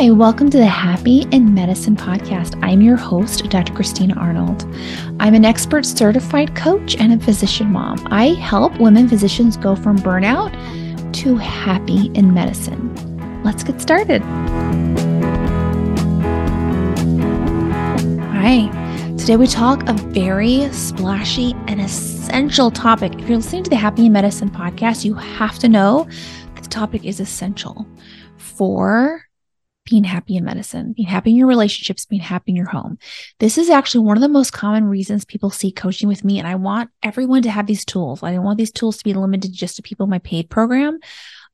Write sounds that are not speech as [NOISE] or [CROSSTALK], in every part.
Hi, welcome to the Happy in Medicine podcast. I'm your host, Dr. Christina Arnold. I'm an expert certified coach and a physician mom. I help women physicians go from burnout to happy in medicine. Let's get started. Hi. Today we talk a very splashy and essential topic. If you're listening to the Happy in Medicine podcast, you have to know this topic is essential for being happy in medicine, being happy in your relationships, being happy in your home. This is actually one of the most common reasons people seek coaching with me. And I want everyone to have these tools. I don't want these tools to be limited just to people in my paid program.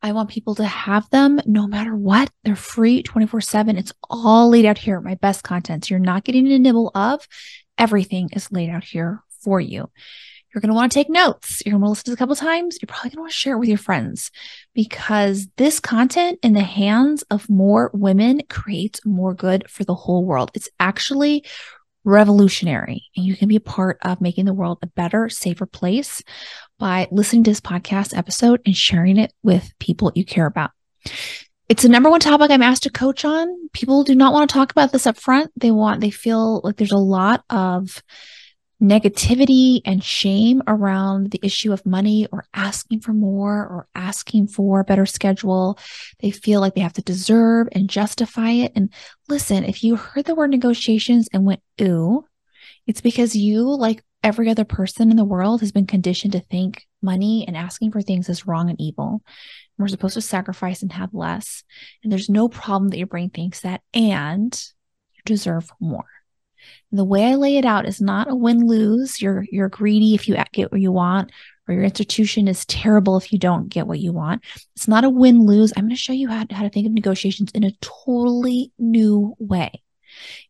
I want people to have them no matter what. They're free 24 7. It's all laid out here, my best content. So you're not getting a nibble of everything is laid out here for you. You're going to want to take notes. You're going to listen to a couple times. You're probably going to want to share it with your friends because this content in the hands of more women creates more good for the whole world. It's actually revolutionary and you can be a part of making the world a better, safer place by listening to this podcast episode and sharing it with people you care about. It's the number one topic I'm asked to coach on. People do not want to talk about this up front. They want, they feel like there's a lot of negativity and shame around the issue of money or asking for more or asking for a better schedule. They feel like they have to deserve and justify it. And listen, if you heard the word negotiations and went, ooh, it's because you, like every other person in the world, has been conditioned to think money and asking for things is wrong and evil. We're supposed to sacrifice and have less. And there's no problem that your brain thinks that, and you deserve more. The way I lay it out is not a win lose. You're you're greedy if you get what you want, or your institution is terrible if you don't get what you want. It's not a win lose. I'm going to show you how, how to think of negotiations in a totally new way.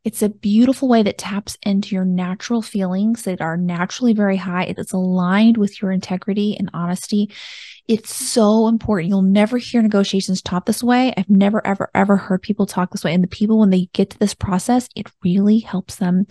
It's a beautiful way that taps into your natural feelings that are naturally very high. It's aligned with your integrity and honesty. It's so important. You'll never hear negotiations taught this way. I've never, ever, ever heard people talk this way. And the people, when they get to this process, it really helps them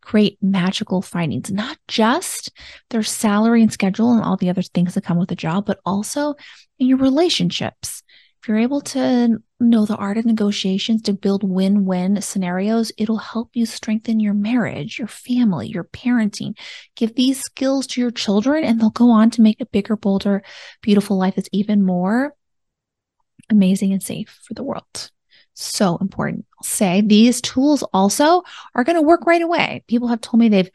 create magical findings, not just their salary and schedule and all the other things that come with the job, but also in your relationships if you're able to know the art of negotiations to build win win scenarios, it'll help you strengthen your marriage, your family, your parenting. Give these skills to your children, and they'll go on to make a bigger, bolder, beautiful life that's even more amazing and safe for the world. So important. I'll say these tools also are going to work right away. People have told me they've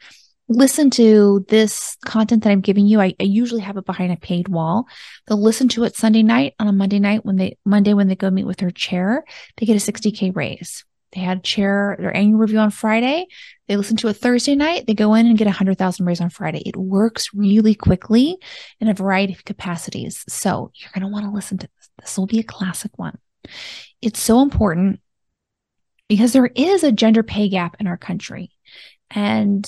listen to this content that I'm giving you. I, I, usually have it behind a paid wall. They'll listen to it Sunday night on a Monday night when they Monday when they go meet with their chair, they get a 60k raise. They had a chair their annual review on Friday. They listen to it Thursday night. They go in and get a hundred thousand raise on Friday. It works really quickly in a variety of capacities. So you're going to want to listen to this. This will be a classic one. It's so important because there is a gender pay gap in our country. And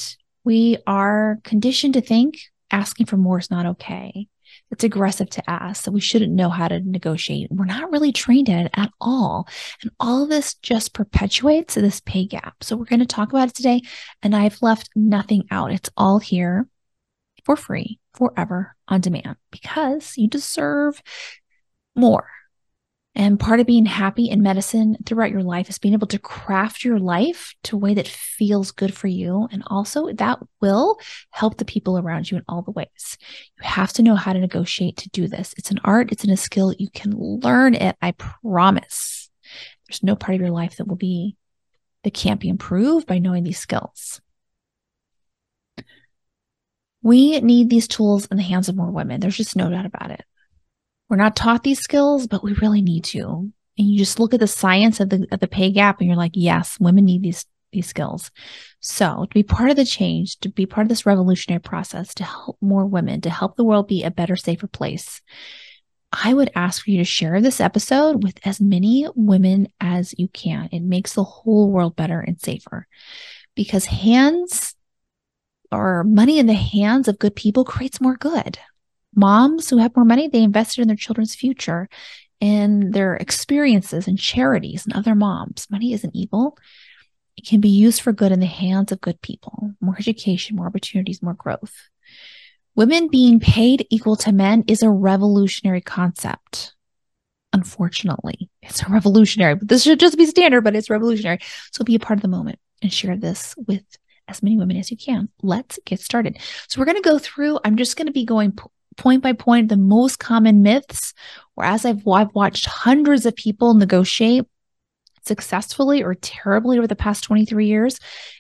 we are conditioned to think asking for more is not okay. It's aggressive to ask, so we shouldn't know how to negotiate. We're not really trained at it at all. And all of this just perpetuates this pay gap. So we're going to talk about it today. And I've left nothing out. It's all here for free, forever, on demand, because you deserve more. And part of being happy in medicine throughout your life is being able to craft your life to a way that feels good for you. And also that will help the people around you in all the ways. You have to know how to negotiate to do this. It's an art, it's in a skill. You can learn it. I promise. There's no part of your life that will be, that can't be improved by knowing these skills. We need these tools in the hands of more women. There's just no doubt about it. We're not taught these skills, but we really need to. And you just look at the science of the of the pay gap and you're like, yes, women need these these skills. So to be part of the change, to be part of this revolutionary process, to help more women, to help the world be a better, safer place, I would ask for you to share this episode with as many women as you can. It makes the whole world better and safer because hands or money in the hands of good people creates more good moms who have more money, they invested in their children's future and their experiences and charities and other moms. Money isn't evil. It can be used for good in the hands of good people, more education, more opportunities, more growth. Women being paid equal to men is a revolutionary concept. Unfortunately, it's a revolutionary, but this should just be standard, but it's revolutionary. So be a part of the moment and share this with as many women as you can. Let's get started. So we're going to go through, I'm just going to be going point by point the most common myths, whereas I've, I've watched hundreds of people negotiate successfully or terribly over the past 23 years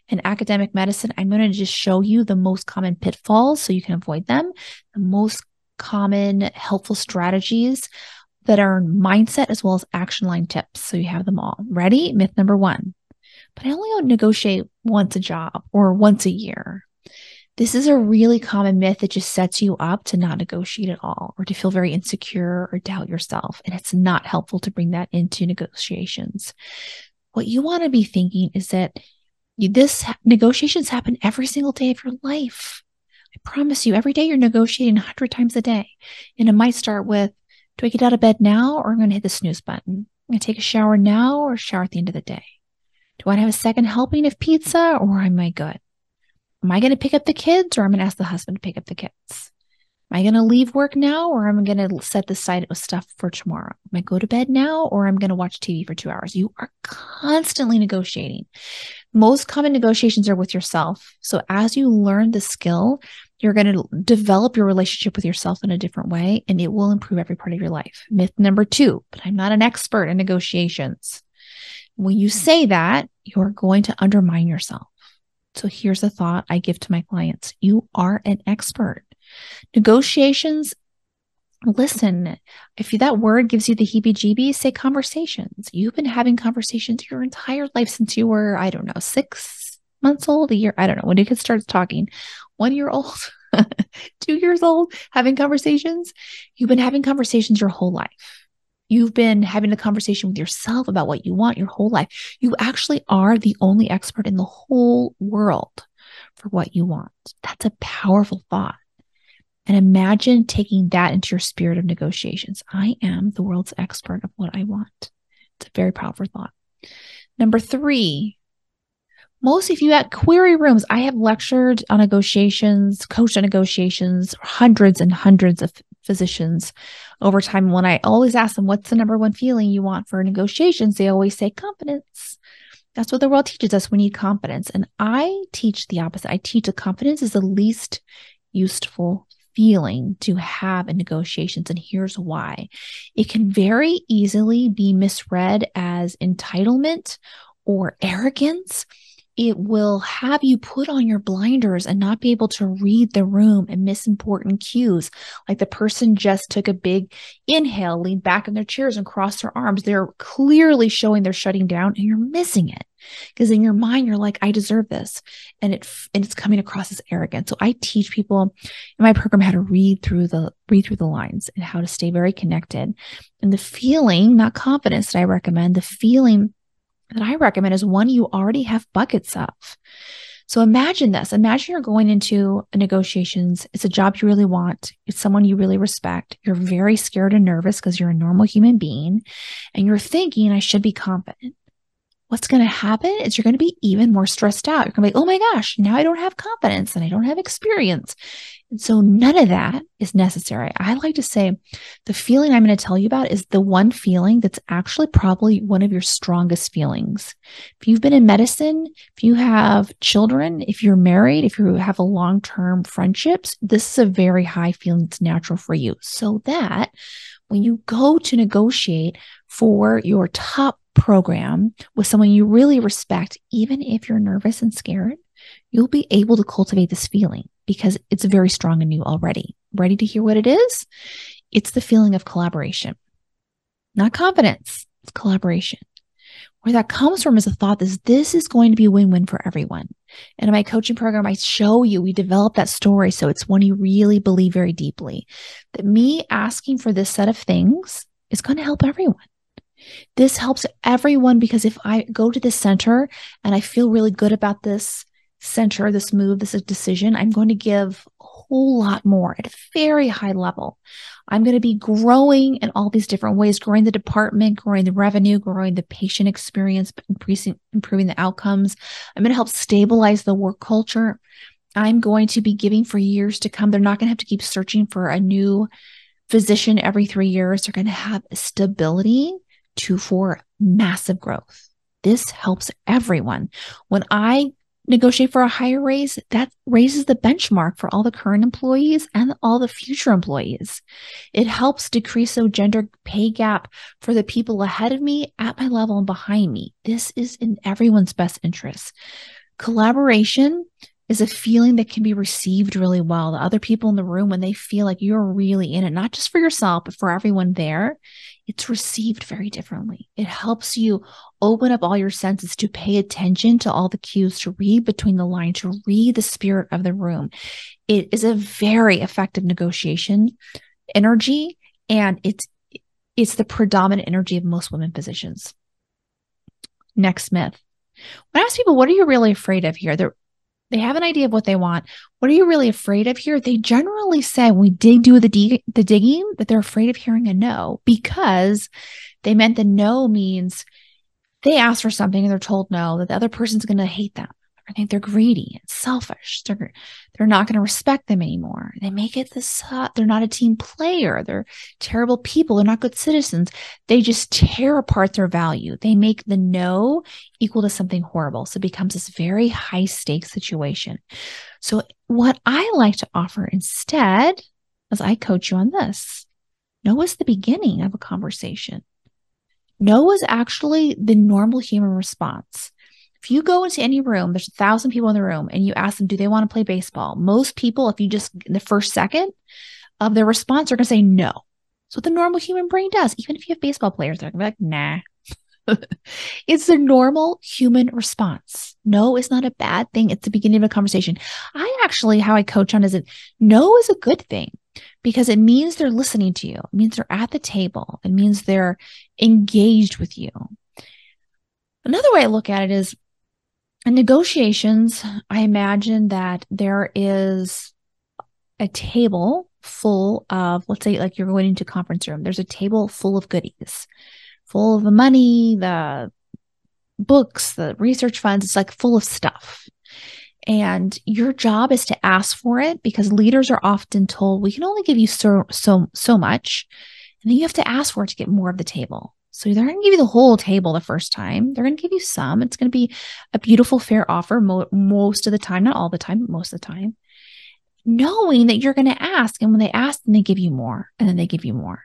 in academic medicine, I'm going to just show you the most common pitfalls so you can avoid them, the most common helpful strategies that are mindset as well as action line tips. So you have them all. Ready? Myth number one. But I only negotiate once a job or once a year. This is a really common myth that just sets you up to not negotiate at all or to feel very insecure or doubt yourself. And it's not helpful to bring that into negotiations. What you want to be thinking is that this negotiations happen every single day of your life. I promise you, every day you're negotiating 100 times a day. And it might start with Do I get out of bed now or I'm going to hit the snooze button? I'm going to take a shower now or shower at the end of the day. Do I have a second helping of pizza or am I good? Am I going to pick up the kids or I'm going to ask the husband to pick up the kids? Am I going to leave work now or am I going to set this side with stuff for tomorrow? Am I go to bed now or I'm going to watch TV for two hours? You are constantly negotiating. Most common negotiations are with yourself. So as you learn the skill, you're going to develop your relationship with yourself in a different way and it will improve every part of your life. Myth number two, but I'm not an expert in negotiations. When you say that, you're going to undermine yourself. So here's a thought I give to my clients you are an expert. Negotiations, listen, if that word gives you the heebie jeebies, say conversations. You've been having conversations your entire life since you were, I don't know, six months old, a year, I don't know, when a kid starts talking, one year old. [LAUGHS] two years old having conversations. You've been having conversations your whole life. You've been having a conversation with yourself about what you want your whole life. You actually are the only expert in the whole world for what you want. That's a powerful thought. And imagine taking that into your spirit of negotiations. I am the world's expert of what I want. It's a very powerful thought. Number three, most of you at query rooms, I have lectured on negotiations, coached on negotiations, hundreds and hundreds of physicians over time. When I always ask them, what's the number one feeling you want for negotiations? They always say confidence. That's what the world teaches us. We need confidence. And I teach the opposite. I teach that confidence is the least useful feeling to have in negotiations. And here's why it can very easily be misread as entitlement or arrogance it will have you put on your blinders and not be able to read the room and miss important cues. Like the person just took a big inhale, leaned back in their chairs and crossed their arms. They're clearly showing they're shutting down and you're missing it. Because in your mind, you're like, I deserve this. And it and it's coming across as arrogant. So I teach people in my program how to read through the read through the lines and how to stay very connected. And the feeling, not confidence that I recommend, the feeling that I recommend is one you already have buckets of. So imagine this. Imagine you're going into negotiations. It's a job you really want. It's someone you really respect. You're very scared and nervous because you're a normal human being and you're thinking, I should be confident. What's going to happen is you're going to be even more stressed out. You're going to be, oh my gosh, now I don't have confidence and I don't have experience. And so none of that is necessary. I like to say the feeling I'm going to tell you about is the one feeling that's actually probably one of your strongest feelings. If you've been in medicine, if you have children, if you're married, if you have a long term friendships, this is a very high feeling that's natural for you. So that when you go to negotiate for your top program with someone you really respect, even if you're nervous and scared, you'll be able to cultivate this feeling because it's very strong in you already. Ready to hear what it is? It's the feeling of collaboration, not confidence, it's collaboration. Where that comes from is a thought that this is going to be win win for everyone. And in my coaching program, I show you, we develop that story. So it's one you really believe very deeply that me asking for this set of things is going to help everyone. This helps everyone because if I go to the center and I feel really good about this center, this move, this decision, I'm going to give a whole lot more at a very high level. I'm going to be growing in all these different ways, growing the department, growing the revenue, growing the patient experience, increasing, improving the outcomes. I'm going to help stabilize the work culture. I'm going to be giving for years to come. They're not going to have to keep searching for a new physician every three years. They're going to have stability to for massive growth. This helps everyone. When I negotiate for a higher raise, that raises the benchmark for all the current employees and all the future employees. It helps decrease the gender pay gap for the people ahead of me, at my level, and behind me. This is in everyone's best interest. Collaboration is a feeling that can be received really well. The other people in the room, when they feel like you're really in it, not just for yourself, but for everyone there, it's received very differently. It helps you open up all your senses to pay attention to all the cues, to read between the lines, to read the spirit of the room. It is a very effective negotiation energy, and it's it's the predominant energy of most women positions. Next myth. When I ask people, what are you really afraid of here? They're they have an idea of what they want. What are you really afraid of here? They generally say we did do the dig- the digging that they're afraid of hearing a no because they meant the no means they ask for something and they're told no that the other person's going to hate them I think they're greedy and selfish. They're they're not going to respect them anymore. They make it this. Uh, they're not a team player. They're terrible people. They're not good citizens. They just tear apart their value. They make the no equal to something horrible. So it becomes this very high stakes situation. So what I like to offer instead, as I coach you on this, no is the beginning of a conversation. No is actually the normal human response. If you go into any room, there's a thousand people in the room, and you ask them, do they want to play baseball? Most people, if you just in the first second of their response, are going to say no. So the normal human brain does. Even if you have baseball players, they're going to be like, nah. [LAUGHS] it's the normal human response. No is not a bad thing. It's the beginning of a conversation. I actually, how I coach on is it no is a good thing because it means they're listening to you. It means they're at the table. It means they're engaged with you. Another way I look at it is in negotiations, I imagine that there is a table full of, let's say, like you're going into conference room, there's a table full of goodies, full of the money, the books, the research funds. It's like full of stuff. And your job is to ask for it because leaders are often told we can only give you so so so much. And then you have to ask for it to get more of the table. So they're going to give you the whole table the first time. They're going to give you some. It's going to be a beautiful, fair offer mo- most of the time, not all the time, but most of the time. Knowing that you're going to ask, and when they ask, then they give you more, and then they give you more.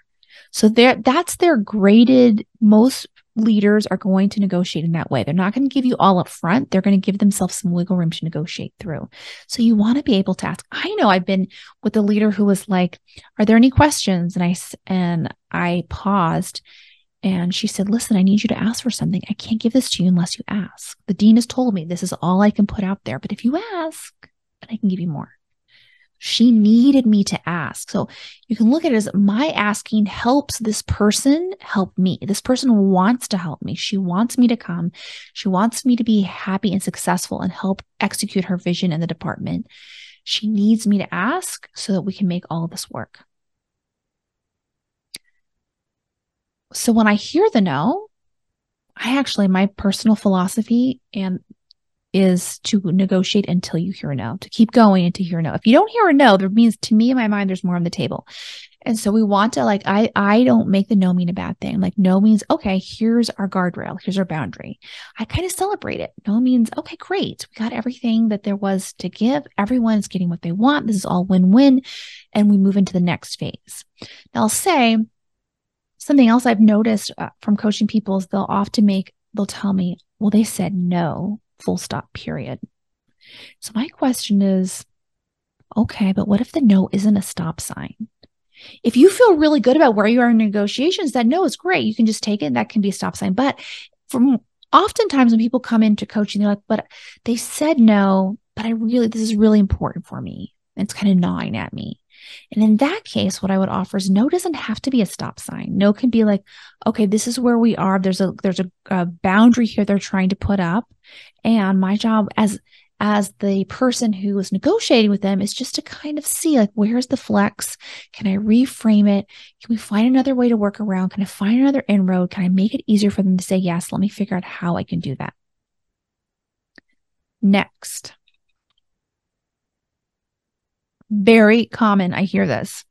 So that's their graded. Most leaders are going to negotiate in that way. They're not going to give you all up front. They're going to give themselves some wiggle room to negotiate through. So you want to be able to ask. I know I've been with a leader who was like, "Are there any questions?" And I and I paused and she said, Listen, I need you to ask for something. I can't give this to you unless you ask. The dean has told me this is all I can put out there. But if you ask, then I can give you more. She needed me to ask. So you can look at it as my asking helps this person help me. This person wants to help me. She wants me to come. She wants me to be happy and successful and help execute her vision in the department. She needs me to ask so that we can make all of this work. So when I hear the no, I actually, my personal philosophy and is to negotiate until you hear a no, to keep going until you hear a no. If you don't hear a no, that means to me in my mind, there's more on the table. And so we want to like, I, I don't make the no mean a bad thing. Like no means, okay, here's our guardrail. Here's our boundary. I kind of celebrate it. No means, okay, great. We got everything that there was to give. Everyone's getting what they want. This is all win-win. And we move into the next phase. Now I'll say, something else I've noticed uh, from coaching people is they'll often make, they'll tell me, well, they said no, full stop, period. So my question is, okay, but what if the no isn't a stop sign? If you feel really good about where you are in negotiations, that no is great. You can just take it. That can be a stop sign. But from oftentimes when people come into coaching, they're like, but they said no, but I really, this is really important for me. And it's kind of gnawing at me. And in that case, what I would offer is no doesn't have to be a stop sign. No can be like, okay, this is where we are. There's a there's a, a boundary here they're trying to put up. And my job as as the person who is negotiating with them is just to kind of see like where's the flex? Can i reframe it? Can we find another way to work around? Can i find another inroad? Can i make it easier for them to say yes? Let me figure out how i can do that. Next very common. I hear this.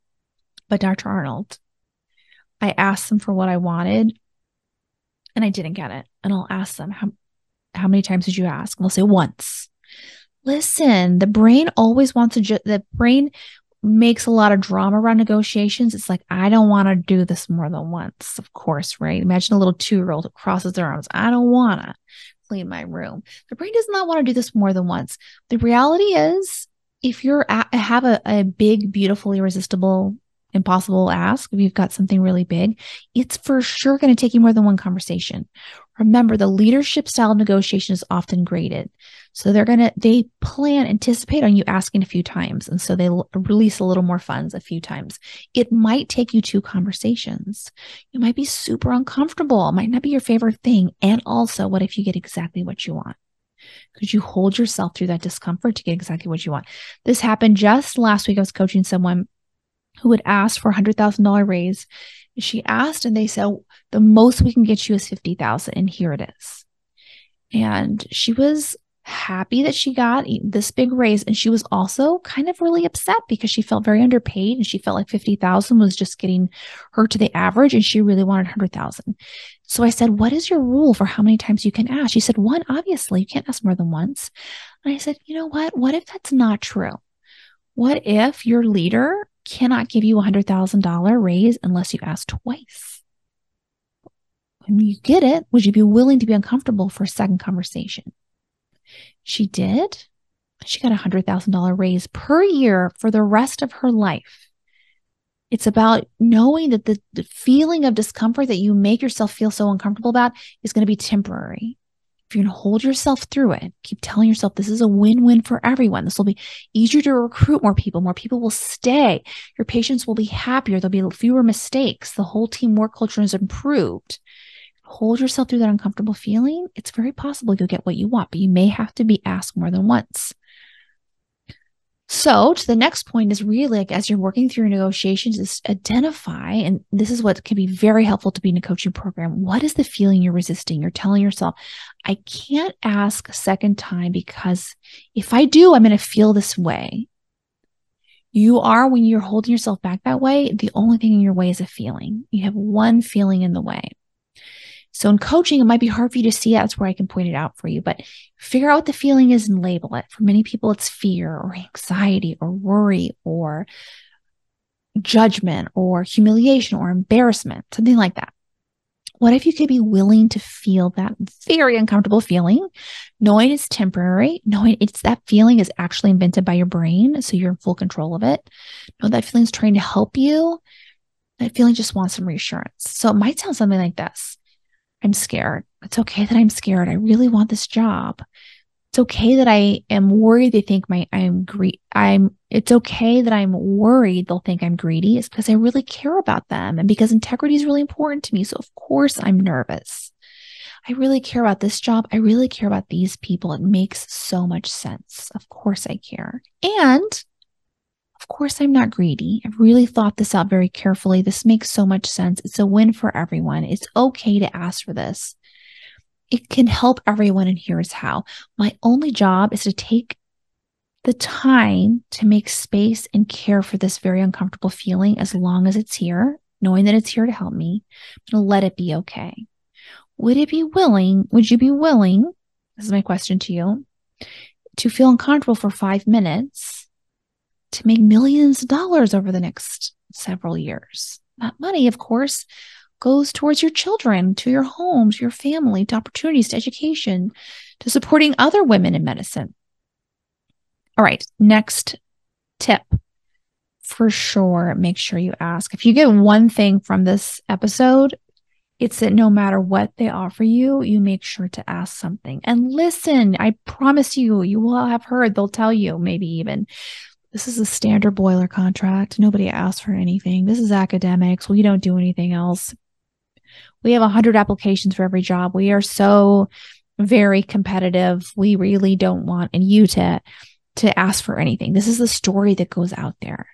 But Dr. Arnold, I asked them for what I wanted and I didn't get it. And I'll ask them, how, how many times did you ask? And they'll say once. Listen, the brain always wants to, ju- the brain makes a lot of drama around negotiations. It's like, I don't want to do this more than once, of course, right? Imagine a little two year old crosses their arms. I don't want to clean my room. The brain does not want to do this more than once. The reality is, if you're at, have a, a big, beautiful, irresistible impossible ask, if you've got something really big, it's for sure going to take you more than one conversation. Remember, the leadership style of negotiation is often graded. So they're going to, they plan, anticipate on you asking a few times. And so they l- release a little more funds a few times. It might take you two conversations. You might be super uncomfortable. It might not be your favorite thing. And also, what if you get exactly what you want? Could you hold yourself through that discomfort to get exactly what you want? This happened just last week. I was coaching someone who had asked for a hundred thousand dollar raise. She asked, and they said, oh, "The most we can get you is fifty thousand, and here it is." And she was happy that she got this big raise, and she was also kind of really upset because she felt very underpaid, and she felt like fifty thousand was just getting her to the average, and she really wanted hundred thousand. So I said, "What is your rule for how many times you can ask?" She said, "One, obviously, you can't ask more than once." And I said, "You know what? What if that's not true?" What if your leader cannot give you a $100,000 raise unless you ask twice. When you get it, would you be willing to be uncomfortable for a second conversation? She did. She got a $100,000 raise per year for the rest of her life. It's about knowing that the, the feeling of discomfort that you make yourself feel so uncomfortable about is going to be temporary if going to hold yourself through it, keep telling yourself this is a win win for everyone. This will be easier to recruit more people. More people will stay. Your patients will be happier. There'll be fewer mistakes. The whole team work culture is improved. Hold yourself through that uncomfortable feeling. It's very possible you'll get what you want, but you may have to be asked more than once. So, to the next point is really like as you're working through your negotiations, is identify, and this is what can be very helpful to be in a coaching program. What is the feeling you're resisting? You're telling yourself, I can't ask a second time because if I do, I'm going to feel this way. You are, when you're holding yourself back that way, the only thing in your way is a feeling. You have one feeling in the way. So in coaching, it might be hard for you to see That's where I can point it out for you, but figure out what the feeling is and label it. For many people, it's fear or anxiety or worry or judgment or humiliation or embarrassment, something like that. What if you could be willing to feel that very uncomfortable feeling, knowing it's temporary, knowing it's that feeling is actually invented by your brain, so you're in full control of it. Know that feeling is trying to help you. That feeling just wants some reassurance. So it might sound something like this. I'm scared. It's okay that I'm scared. I really want this job. It's okay that I am worried they think my I'm greedy. I'm it's okay that I'm worried they'll think I'm greedy. It's because I really care about them and because integrity is really important to me. So of course I'm nervous. I really care about this job. I really care about these people. It makes so much sense. Of course I care. And of course, I'm not greedy. I've really thought this out very carefully. This makes so much sense. It's a win for everyone. It's okay to ask for this. It can help everyone, and here's how. My only job is to take the time to make space and care for this very uncomfortable feeling as long as it's here, knowing that it's here to help me, to let it be okay. Would it be willing? Would you be willing? This is my question to you to feel uncomfortable for five minutes to make millions of dollars over the next several years. That money, of course, goes towards your children, to your homes, your family, to opportunities, to education, to supporting other women in medicine. All right, next tip. For sure, make sure you ask. If you get one thing from this episode, it's that no matter what they offer you, you make sure to ask something and listen. I promise you, you will have heard, they'll tell you, maybe even this is a standard boiler contract. Nobody asked for anything. This is academics. We don't do anything else. We have 100 applications for every job. We are so very competitive. We really don't want and you to to ask for anything. This is the story that goes out there.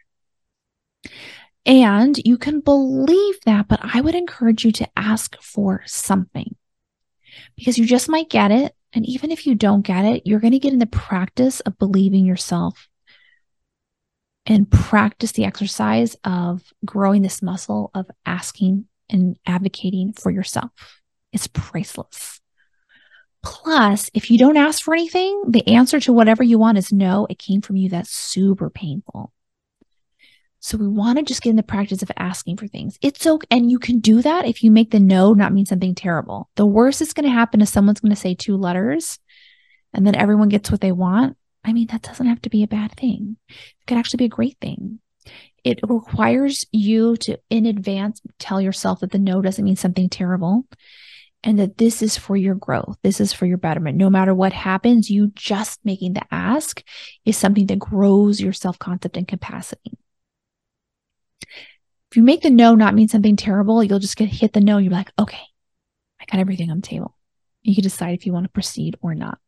And you can believe that, but I would encourage you to ask for something because you just might get it. And even if you don't get it, you're going to get in the practice of believing yourself and practice the exercise of growing this muscle of asking and advocating for yourself. It's priceless. Plus, if you don't ask for anything, the answer to whatever you want is no. It came from you. That's super painful. So we want to just get in the practice of asking for things. It's okay. And you can do that if you make the no not mean something terrible. The worst that's going to happen is someone's going to say two letters and then everyone gets what they want. I mean, that doesn't have to be a bad thing. It could actually be a great thing. It requires you to, in advance, tell yourself that the no doesn't mean something terrible and that this is for your growth. This is for your betterment. No matter what happens, you just making the ask is something that grows your self concept and capacity. If you make the no not mean something terrible, you'll just get hit the no. You're like, okay, I got everything on the table. You can decide if you want to proceed or not.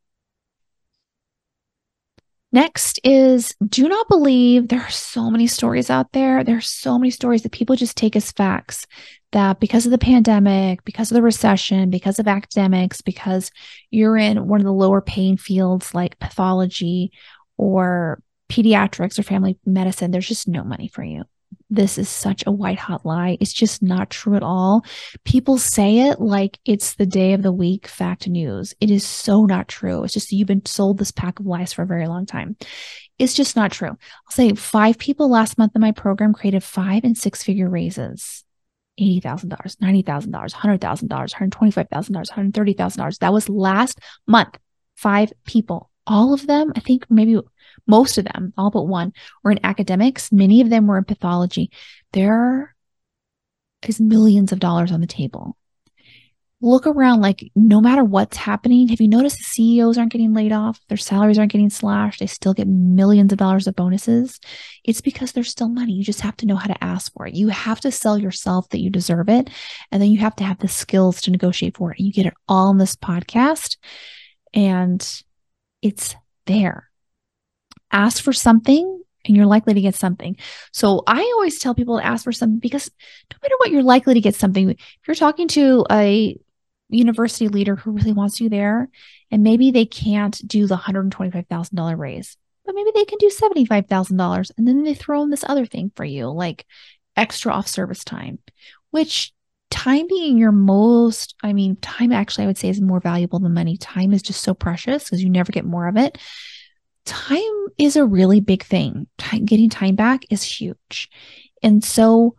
Next is do not believe there are so many stories out there. There are so many stories that people just take as facts that because of the pandemic, because of the recession, because of academics, because you're in one of the lower paying fields like pathology or pediatrics or family medicine, there's just no money for you this is such a white hot lie. It's just not true at all. People say it like it's the day of the week fact news. It is so not true. It's just you've been sold this pack of lies for a very long time. It's just not true. I'll say five people last month in my program created five and six figure raises. $80,000, $90,000, $100,000, $125,000, $130,000. That was last month. Five people. All of them, I think maybe most of them, all but one, were in academics. Many of them were in pathology. There is millions of dollars on the table. Look around, like no matter what's happening, have you noticed the CEOs aren't getting laid off? Their salaries aren't getting slashed. They still get millions of dollars of bonuses. It's because there's still money. You just have to know how to ask for it. You have to sell yourself that you deserve it. And then you have to have the skills to negotiate for it. You get it all in this podcast. And it's there ask for something and you're likely to get something. So I always tell people to ask for something because no matter what, you're likely to get something. If you're talking to a university leader who really wants you there, and maybe they can't do the $125,000 raise, but maybe they can do $75,000. And then they throw in this other thing for you, like extra off service time, which time being your most, I mean, time actually, I would say is more valuable than money. Time is just so precious because you never get more of it time is a really big thing. Time, getting time back is huge. And so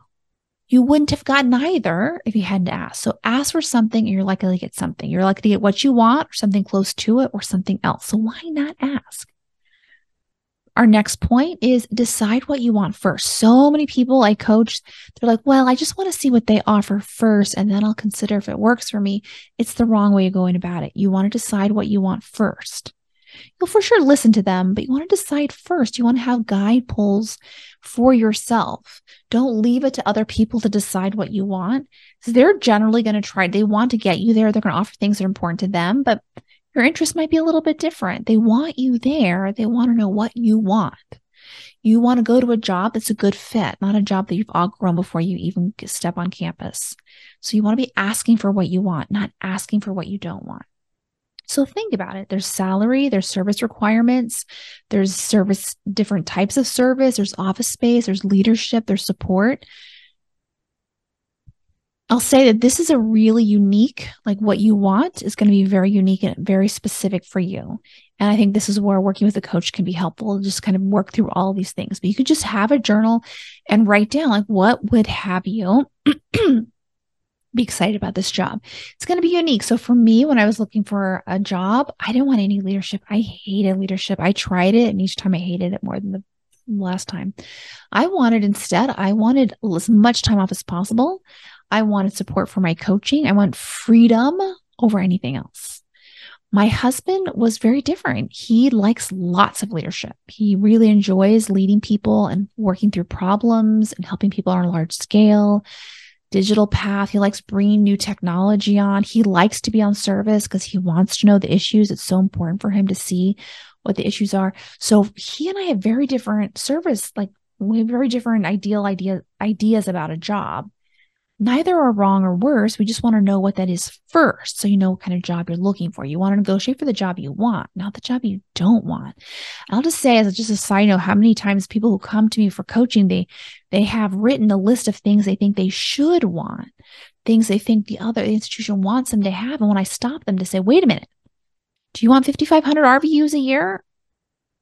you wouldn't have gotten either if you hadn't asked. So ask for something and you're likely to get something. You're likely to get what you want or something close to it or something else. So why not ask? Our next point is decide what you want first. So many people I coach, they're like, well, I just want to see what they offer first and then I'll consider if it works for me. It's the wrong way of going about it. You want to decide what you want first. You'll for sure listen to them, but you want to decide first. You want to have guide poles for yourself. Don't leave it to other people to decide what you want. So they're generally going to try, they want to get you there. They're going to offer things that are important to them, but your interest might be a little bit different. They want you there. They want to know what you want. You want to go to a job that's a good fit, not a job that you've outgrown before you even step on campus. So you want to be asking for what you want, not asking for what you don't want. So think about it. There's salary, there's service requirements, there's service, different types of service, there's office space, there's leadership, there's support. I'll say that this is a really unique, like what you want is going to be very unique and very specific for you. And I think this is where working with a coach can be helpful, just kind of work through all these things. But you could just have a journal and write down like what would have you [CLEARS THROAT] be excited about this job. It's going to be unique. So for me, when I was looking for a job, I didn't want any leadership. I hated leadership. I tried it, and each time I hated it more than the last time. I wanted instead, I wanted as much time off as possible. I wanted support for my coaching. I want freedom over anything else. My husband was very different. He likes lots of leadership. He really enjoys leading people and working through problems and helping people on a large scale digital path. He likes bringing new technology on. He likes to be on service because he wants to know the issues. It's so important for him to see what the issues are. So he and I have very different service, like we have very different ideal idea ideas about a job. Neither are wrong or worse. We just want to know what that is first. So you know what kind of job you're looking for. You want to negotiate for the job you want, not the job you don't want. I'll just say as just a side note, how many times people who come to me for coaching, they they have written a list of things they think they should want, things they think the other institution wants them to have. And when I stop them to say, wait a minute, do you want 5,500 RVUs a year?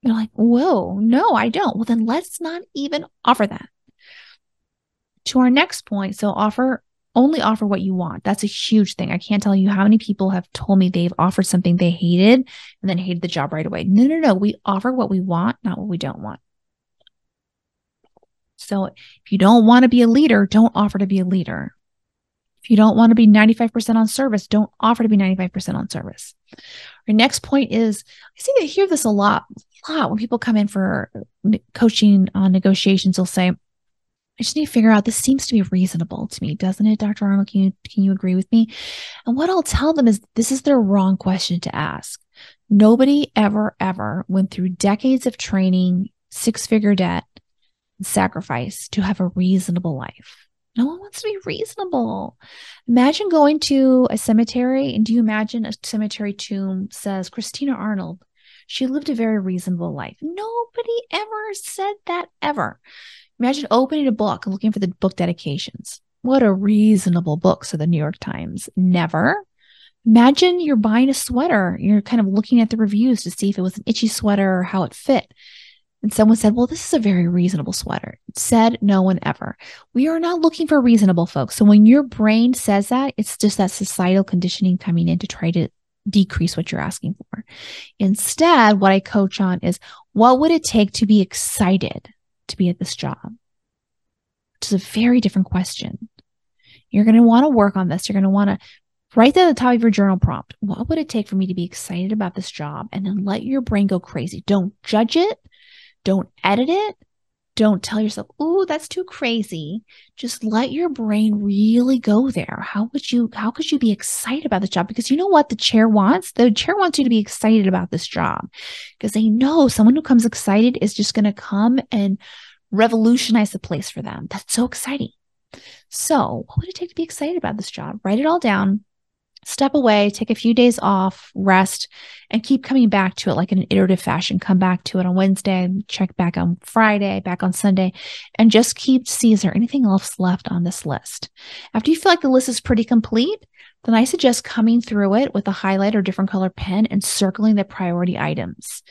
They're like, whoa, no, I don't. Well, then let's not even offer that to our next point. So offer only offer what you want. That's a huge thing. I can't tell you how many people have told me they've offered something they hated and then hated the job right away. No, no, no. We offer what we want, not what we don't want. So if you don't want to be a leader, don't offer to be a leader. If you don't want to be 95% on service, don't offer to be 95% on service. Our next point is I see I hear this a lot, a lot when people come in for coaching on negotiations. They'll say, I just need to figure out this seems to be reasonable to me, doesn't it, Dr. Arnold? Can you can you agree with me? And what I'll tell them is this is the wrong question to ask. Nobody ever, ever went through decades of training, six-figure debt, sacrifice to have a reasonable life. No one wants to be reasonable. Imagine going to a cemetery, and do you imagine a cemetery tomb says Christina Arnold? She lived a very reasonable life. Nobody ever said that ever. Imagine opening a book and looking for the book dedications. What a reasonable book, said the New York Times. Never. Imagine you're buying a sweater. You're kind of looking at the reviews to see if it was an itchy sweater or how it fit. And someone said, Well, this is a very reasonable sweater. Said no one ever. We are not looking for reasonable folks. So when your brain says that, it's just that societal conditioning coming in to try to decrease what you're asking for. Instead, what I coach on is what would it take to be excited to be at this job? Which is a very different question. You're going to want to work on this. You're going to want to write that at the top of your journal prompt. What would it take for me to be excited about this job? And then let your brain go crazy. Don't judge it. Don't edit it. Don't tell yourself, oh, that's too crazy. Just let your brain really go there. How would you, how could you be excited about this job? Because you know what the chair wants? The chair wants you to be excited about this job because they know someone who comes excited is just going to come and revolutionize the place for them. That's so exciting. So, what would it take to be excited about this job? Write it all down, step away, take a few days off, rest, and keep coming back to it like in an iterative fashion. Come back to it on Wednesday, check back on Friday, back on Sunday, and just keep see is there anything else left on this list. After you feel like the list is pretty complete, then I suggest coming through it with a highlight or different color pen and circling the priority items.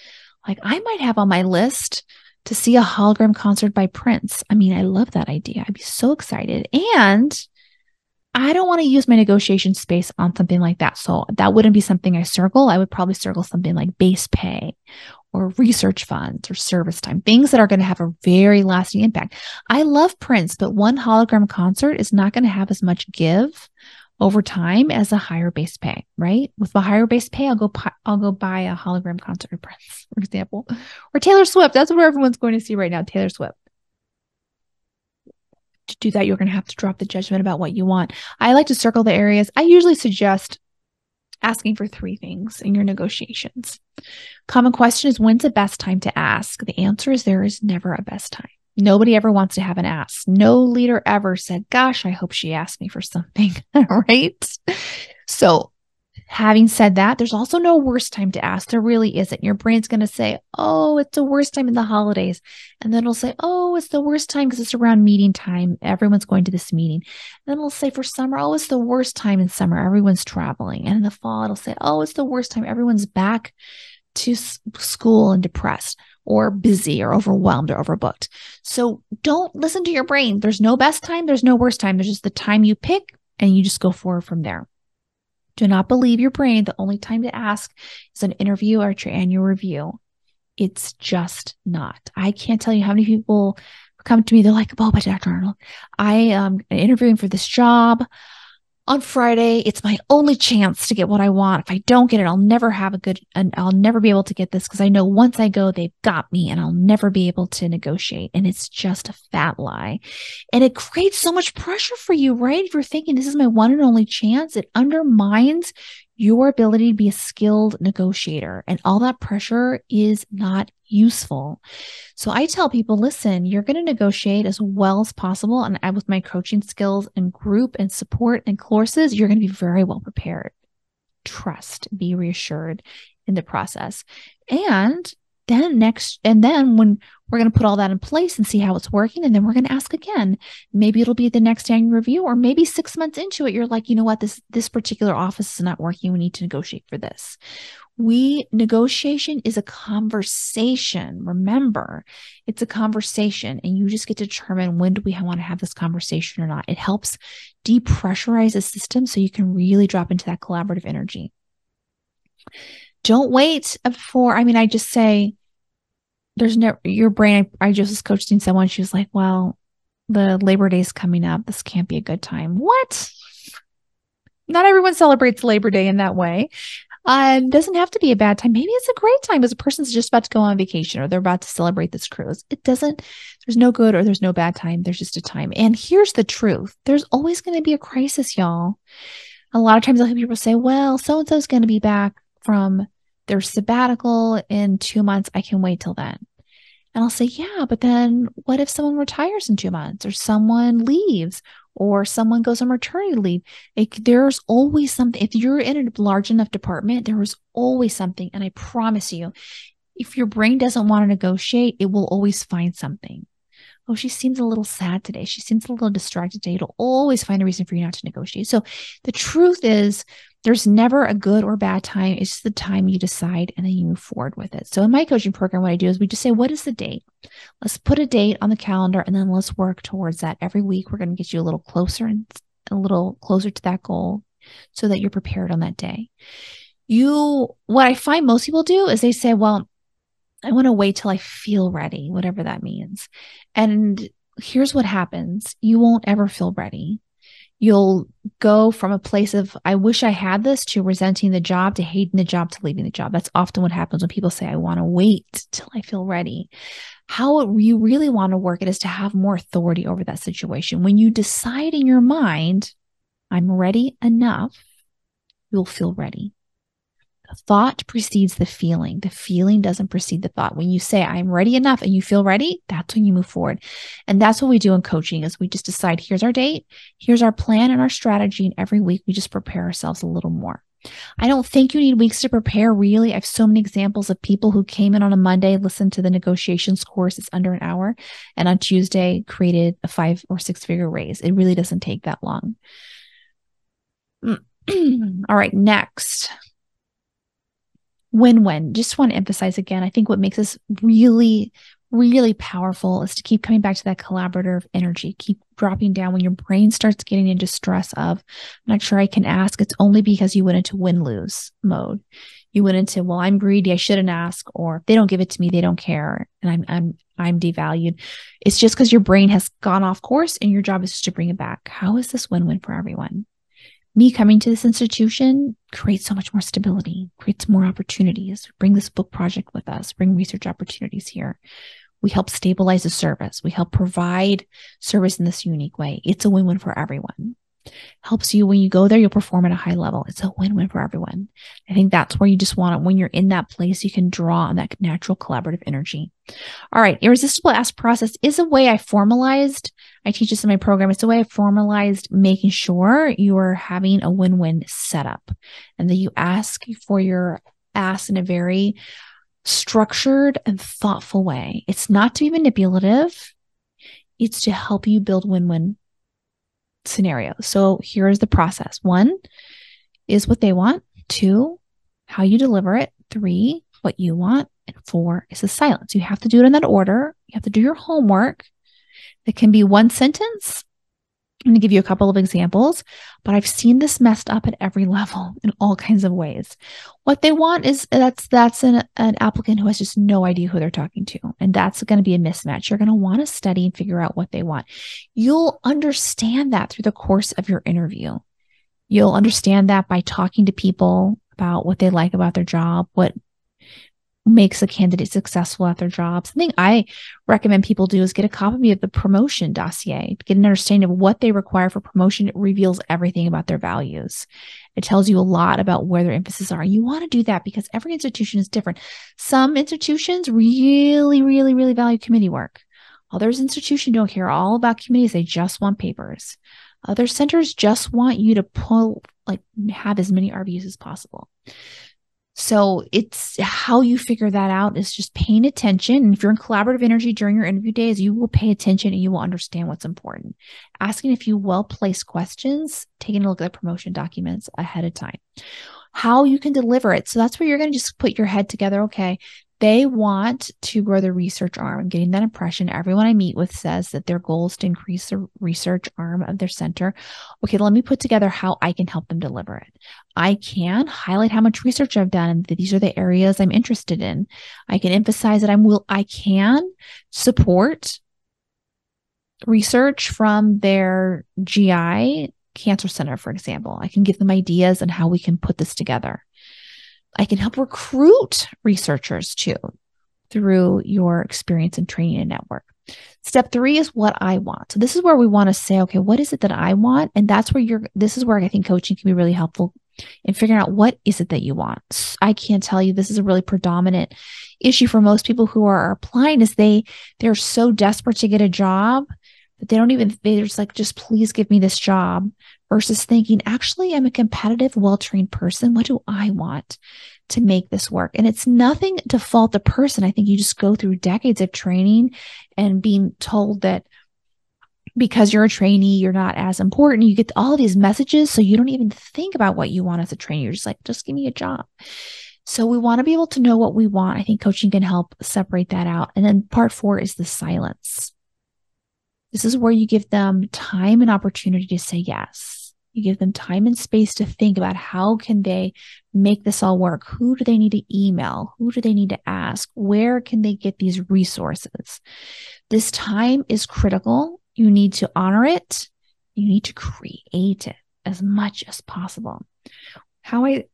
Like I might have on my list to see a hologram concert by Prince. I mean, I love that idea. I'd be so excited. And I don't want to use my negotiation space on something like that. So that wouldn't be something I circle. I would probably circle something like base pay or research funds or service time, things that are going to have a very lasting impact. I love Prince, but one hologram concert is not going to have as much give over time as a higher base pay, right? With a higher base pay, I'll go I'll go buy a hologram concert of Prince, for example, or Taylor Swift. That's what everyone's going to see right now, Taylor Swift to do that, you're going to have to drop the judgment about what you want. I like to circle the areas. I usually suggest asking for three things in your negotiations. Common question is when's the best time to ask? The answer is there is never a best time. Nobody ever wants to have an ask. No leader ever said, Gosh, I hope she asked me for something. [LAUGHS] right. So Having said that, there's also no worst time to ask. There really isn't. Your brain's going to say, oh, it's the worst time in the holidays. And then it'll say, oh, it's the worst time because it's around meeting time. Everyone's going to this meeting. And then it'll say for summer, oh, it's the worst time in summer. Everyone's traveling. And in the fall, it'll say, oh, it's the worst time. Everyone's back to school and depressed or busy or overwhelmed or overbooked. So don't listen to your brain. There's no best time. There's no worst time. There's just the time you pick and you just go forward from there. Do not believe your brain. The only time to ask is an interview or at your annual review. It's just not. I can't tell you how many people come to me. They're like, "Oh, but Dr. Arnold, I um, am interviewing for this job on Friday. It's my only chance to get what I want. If I don't get it, I'll never have a good, and I'll never be able to get this because I know once I go, they've got me and I'll never be able to negotiate. And it's just a fat lie. And it creates so much pressure for you, right? If you're thinking this is my one and only chance, it undermines your ability to be a skilled negotiator. And all that pressure is not useful. So I tell people, listen, you're going to negotiate as well as possible. And I, with my coaching skills and group and support and courses, you're going to be very well prepared. Trust, be reassured in the process. And then next, and then when we're going to put all that in place and see how it's working, and then we're going to ask again. Maybe it'll be the next annual review, or maybe six months into it, you're like, you know what, this this particular office is not working. We need to negotiate for this. We negotiation is a conversation. Remember, it's a conversation, and you just get to determine when do we want to have this conversation or not. It helps depressurize the system so you can really drop into that collaborative energy. Don't wait uh, for, I mean, I just say, there's no your brain. I, I just was coaching someone. She was like, "Well, the Labor Day is coming up. This can't be a good time." What? Not everyone celebrates Labor Day in that way. Uh, it doesn't have to be a bad time. Maybe it's a great time as a person's just about to go on vacation or they're about to celebrate this cruise. It doesn't, there's no good or there's no bad time. There's just a time. And here's the truth there's always going to be a crisis, y'all. A lot of times I'll hear people say, well, so and so is going to be back from their sabbatical in two months. I can wait till then. And I'll say, yeah, but then what if someone retires in two months or someone leaves or someone goes on maternity leave? It, there's always something. If you're in a large enough department, there is always something. And I promise you, if your brain doesn't want to negotiate, it will always find something. Oh, she seems a little sad today. She seems a little distracted today. It'll always find a reason for you not to negotiate. So the truth is, there's never a good or bad time. It's just the time you decide and then you move forward with it. So in my coaching program, what I do is we just say, what is the date? Let's put a date on the calendar and then let's work towards that. Every week, we're going to get you a little closer and a little closer to that goal so that you're prepared on that day. You, what I find most people do is they say, well, I want to wait till I feel ready, whatever that means. And here's what happens. You won't ever feel ready. You'll go from a place of i wish i had this to resenting the job to hating the job to leaving the job. That's often what happens when people say i want to wait till i feel ready. How you really want to work it is to have more authority over that situation. When you decide in your mind i'm ready enough you'll feel ready thought precedes the feeling. The feeling doesn't precede the thought. When you say I'm ready enough and you feel ready, that's when you move forward. And that's what we do in coaching is we just decide here's our date, here's our plan and our strategy and every week we just prepare ourselves a little more. I don't think you need weeks to prepare, really. I have so many examples of people who came in on a Monday, listened to the negotiations course, it's under an hour, and on Tuesday created a five or six figure raise. It really doesn't take that long. [CLEARS THROAT] All right, next win win. Just want to emphasize again, I think what makes this really, really powerful is to keep coming back to that collaborative energy, keep dropping down when your brain starts getting into stress of, I'm not sure I can ask. It's only because you went into win lose mode. You went into, well, I'm greedy. I shouldn't ask, or if they don't give it to me, they don't care. And I'm, I'm, I'm devalued. It's just because your brain has gone off course and your job is just to bring it back. How is this win win for everyone? Me coming to this institution creates so much more stability, creates more opportunities. Bring this book project with us, bring research opportunities here. We help stabilize the service. We help provide service in this unique way. It's a win win for everyone helps you when you go there, you'll perform at a high level. It's a win win for everyone. I think that's where you just want it. When you're in that place, you can draw on that natural collaborative energy. All right. Irresistible ask process is a way I formalized. I teach this in my program. It's a way I formalized making sure you are having a win win setup and that you ask for your ask in a very structured and thoughtful way. It's not to be manipulative. It's to help you build win-win scenario. So here is the process. One is what they want. Two, how you deliver it. Three, what you want. And four is the silence. You have to do it in that order. You have to do your homework. It can be one sentence I'm going to give you a couple of examples, but I've seen this messed up at every level in all kinds of ways. What they want is that's that's an, an applicant who has just no idea who they're talking to, and that's going to be a mismatch. You're going to want to study and figure out what they want. You'll understand that through the course of your interview. You'll understand that by talking to people about what they like about their job, what makes a candidate successful at their job. Something I recommend people do is get a copy of the promotion dossier, get an understanding of what they require for promotion. It reveals everything about their values. It tells you a lot about where their emphasis are. You want to do that because every institution is different. Some institutions really, really, really value committee work. Others institutions don't care all about committees. They just want papers. Other centers just want you to pull, like, have as many RVUs as possible. So it's how you figure that out is just paying attention. And if you're in collaborative energy during your interview days, you will pay attention and you will understand what's important. Asking a few well placed questions, taking a look at the promotion documents ahead of time. How you can deliver it. So that's where you're going to just put your head together. Okay, they want to grow the research arm. I'm getting that impression. Everyone I meet with says that their goal is to increase the research arm of their center. Okay, let me put together how I can help them deliver it. I can highlight how much research I've done and these are the areas I'm interested in. I can emphasize that I'm will I can support research from their GI cancer center, for example. I can give them ideas on how we can put this together. I can help recruit researchers too through your experience and training and network. Step three is what I want. So this is where we want to say, okay, what is it that I want? And that's where you're, this is where I think coaching can be really helpful in figuring out what is it that you want. I can't tell you this is a really predominant issue for most people who are applying is they, they're so desperate to get a job that they don't even, they're just like, just please give me this job versus thinking, actually, I'm a competitive, well trained person. What do I want to make this work? And it's nothing to fault the person. I think you just go through decades of training and being told that because you're a trainee, you're not as important. You get all these messages. So you don't even think about what you want as a trainee. You're just like, just give me a job. So we want to be able to know what we want. I think coaching can help separate that out. And then part four is the silence. This is where you give them time and opportunity to say yes. You give them time and space to think about how can they make this all work? Who do they need to email? Who do they need to ask? Where can they get these resources? This time is critical. You need to honor it. You need to create it as much as possible. How I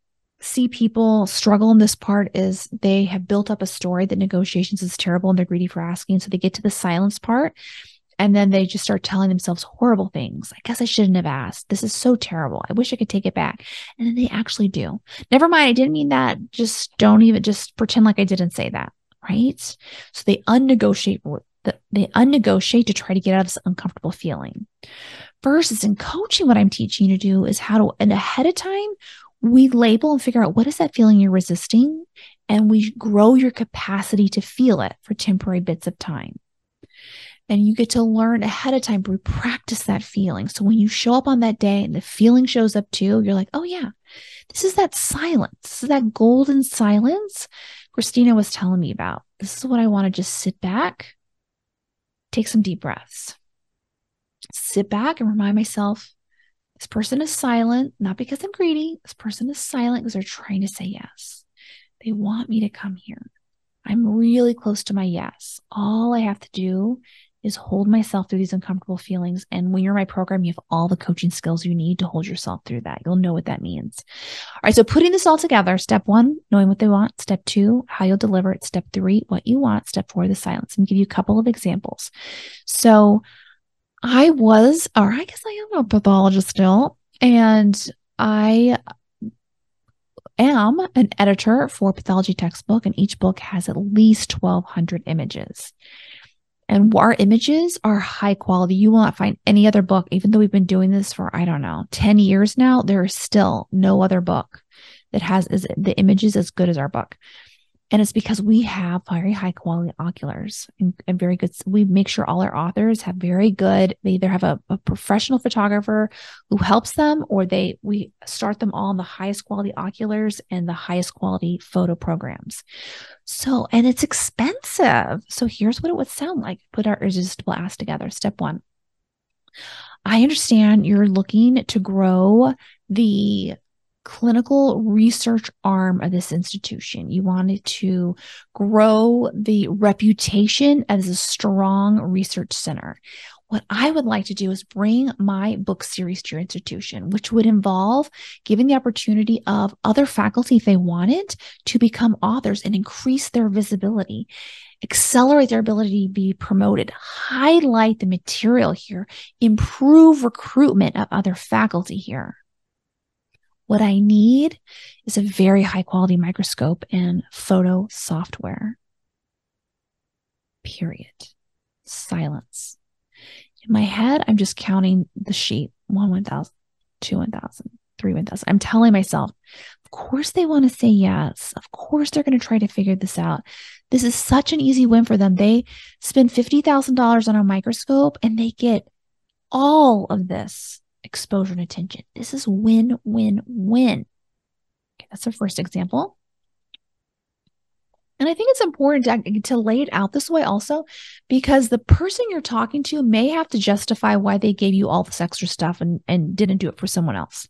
see people struggle in this part is they have built up a story that negotiations is terrible and they're greedy for asking. So they get to the silence part and then they just start telling themselves horrible things. I guess I shouldn't have asked. This is so terrible. I wish I could take it back. And then they actually do. Never mind. I didn't mean that. Just don't even just pretend like I didn't say that. Right. So they unnegotiate. They unnegotiate to try to get out of this uncomfortable feeling. Versus in coaching, what I'm teaching you to do is how to, and ahead of time, we label and figure out what is that feeling you're resisting. And we grow your capacity to feel it for temporary bits of time and you get to learn ahead of time we practice that feeling. So when you show up on that day and the feeling shows up too you're like oh yeah this is that silence. This is that golden silence christina was telling me about. This is what i want to just sit back take some deep breaths sit back and remind myself this person is silent not because i'm greedy this person is silent because they're trying to say yes. They want me to come here. I'm really close to my yes. All I have to do is hold myself through these uncomfortable feelings. And when you're my program, you have all the coaching skills you need to hold yourself through that. You'll know what that means. All right. So putting this all together, step one, knowing what they want. Step two, how you'll deliver it. Step three, what you want. Step four, the silence. And give you a couple of examples. So I was, or I guess I am a pathologist still. And I am an editor for pathology textbook and each book has at least 1200 images and our images are high quality. You will not find any other book, even though we've been doing this for, I don't know, 10 years now, there is still no other book that has is the images as good as our book. And it's because we have very high quality oculars and, and, very good. We make sure all our authors have very good, they either have a, a, professional photographer who helps them or they, we start them all on the highest quality oculars and the highest quality photo programs. So, and it's expensive. So here's what it would sound like. Put our irresistible ask together. Step one. I understand you're looking to grow the clinical research arm of this institution. You wanted to grow the reputation as a strong research center. what I would like to do is bring my book series to your institution, which would involve giving the opportunity of other faculty, if they wanted, to become authors and increase their visibility, accelerate their ability to be promoted, highlight the material here, improve recruitment of other faculty here. What I need is a very high quality microscope and photo software. Period. Silence. In my head, I'm just counting the sheet one 1,000, two 1,000, three 1,000. I'm telling myself, of course they want to say yes. Of course they're going to try to figure this out. This is such an easy win for them. They spend $50,000 on a microscope and they get all of this exposure and attention. This is win, win, win. Okay, that's the first example. And I think it's important to, to lay it out this way also, because the person you're talking to may have to justify why they gave you all this extra stuff and, and didn't do it for someone else.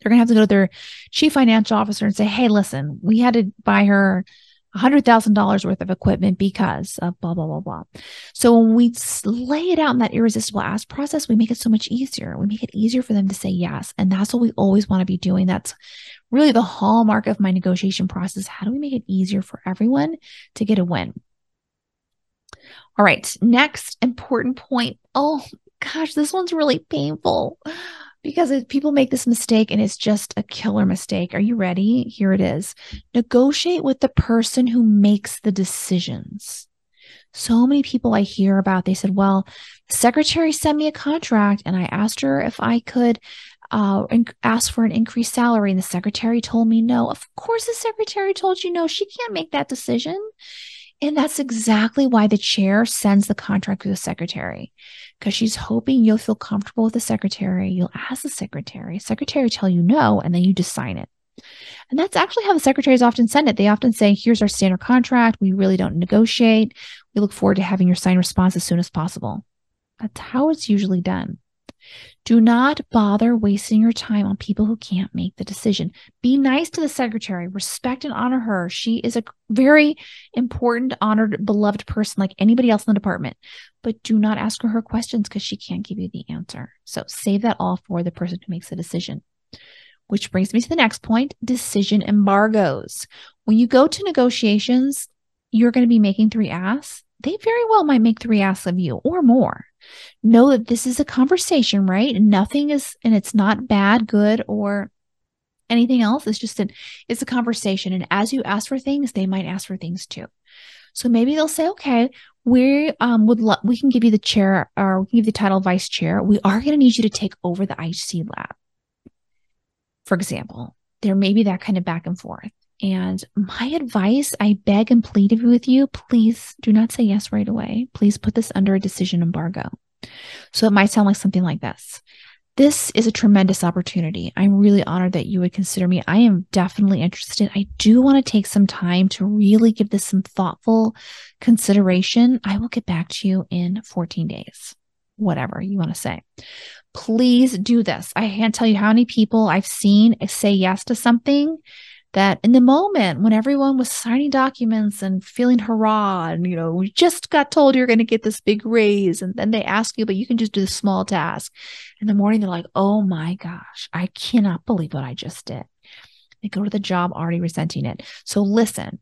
They're going to have to go to their chief financial officer and say, hey, listen, we had to buy her $100,000 worth of equipment because of blah, blah, blah, blah. So when we lay it out in that irresistible ask process, we make it so much easier. We make it easier for them to say yes. And that's what we always want to be doing. That's really the hallmark of my negotiation process. How do we make it easier for everyone to get a win? All right. Next important point. Oh gosh, this one's really painful because people make this mistake and it's just a killer mistake. Are you ready? Here it is. Negotiate with the person who makes the decisions. So many people I hear about, they said, well, the secretary sent me a contract and I asked her if I could uh, ask for an increased salary. And the secretary told me no. Of course, the secretary told you no. She can't make that decision. And that's exactly why the chair sends the contract to the secretary because she's hoping you'll feel comfortable with the secretary. You'll ask the secretary, secretary tell you no, and then you just sign it. And that's actually how the secretaries often send it. They often say, here's our standard contract. We really don't negotiate. We look forward to having your signed response as soon as possible. That's how it's usually done. Do not bother wasting your time on people who can't make the decision. Be nice to the secretary, respect and honor her. She is a very important, honored, beloved person like anybody else in the department. But do not ask her her questions because she can't give you the answer. So save that all for the person who makes the decision. Which brings me to the next point decision embargoes. When you go to negotiations, you're going to be making three asks. They very well might make three asks of you or more know that this is a conversation, right? Nothing is, and it's not bad, good, or anything else. It's just an, it's a conversation. And as you ask for things, they might ask for things too. So maybe they'll say, okay, we um would lo- we can give you the chair or we can give you the title of vice chair. We are going to need you to take over the IC lab. For example, there may be that kind of back and forth. And my advice, I beg and plead with you, please do not say yes right away. Please put this under a decision embargo. So it might sound like something like this. This is a tremendous opportunity. I'm really honored that you would consider me. I am definitely interested. I do want to take some time to really give this some thoughtful consideration. I will get back to you in 14 days, whatever you want to say. Please do this. I can't tell you how many people I've seen say yes to something that in the moment when everyone was signing documents and feeling hurrah and you know we just got told you're going to get this big raise and then they ask you but you can just do the small task in the morning they're like oh my gosh i cannot believe what i just did. They go to the job already resenting it. So listen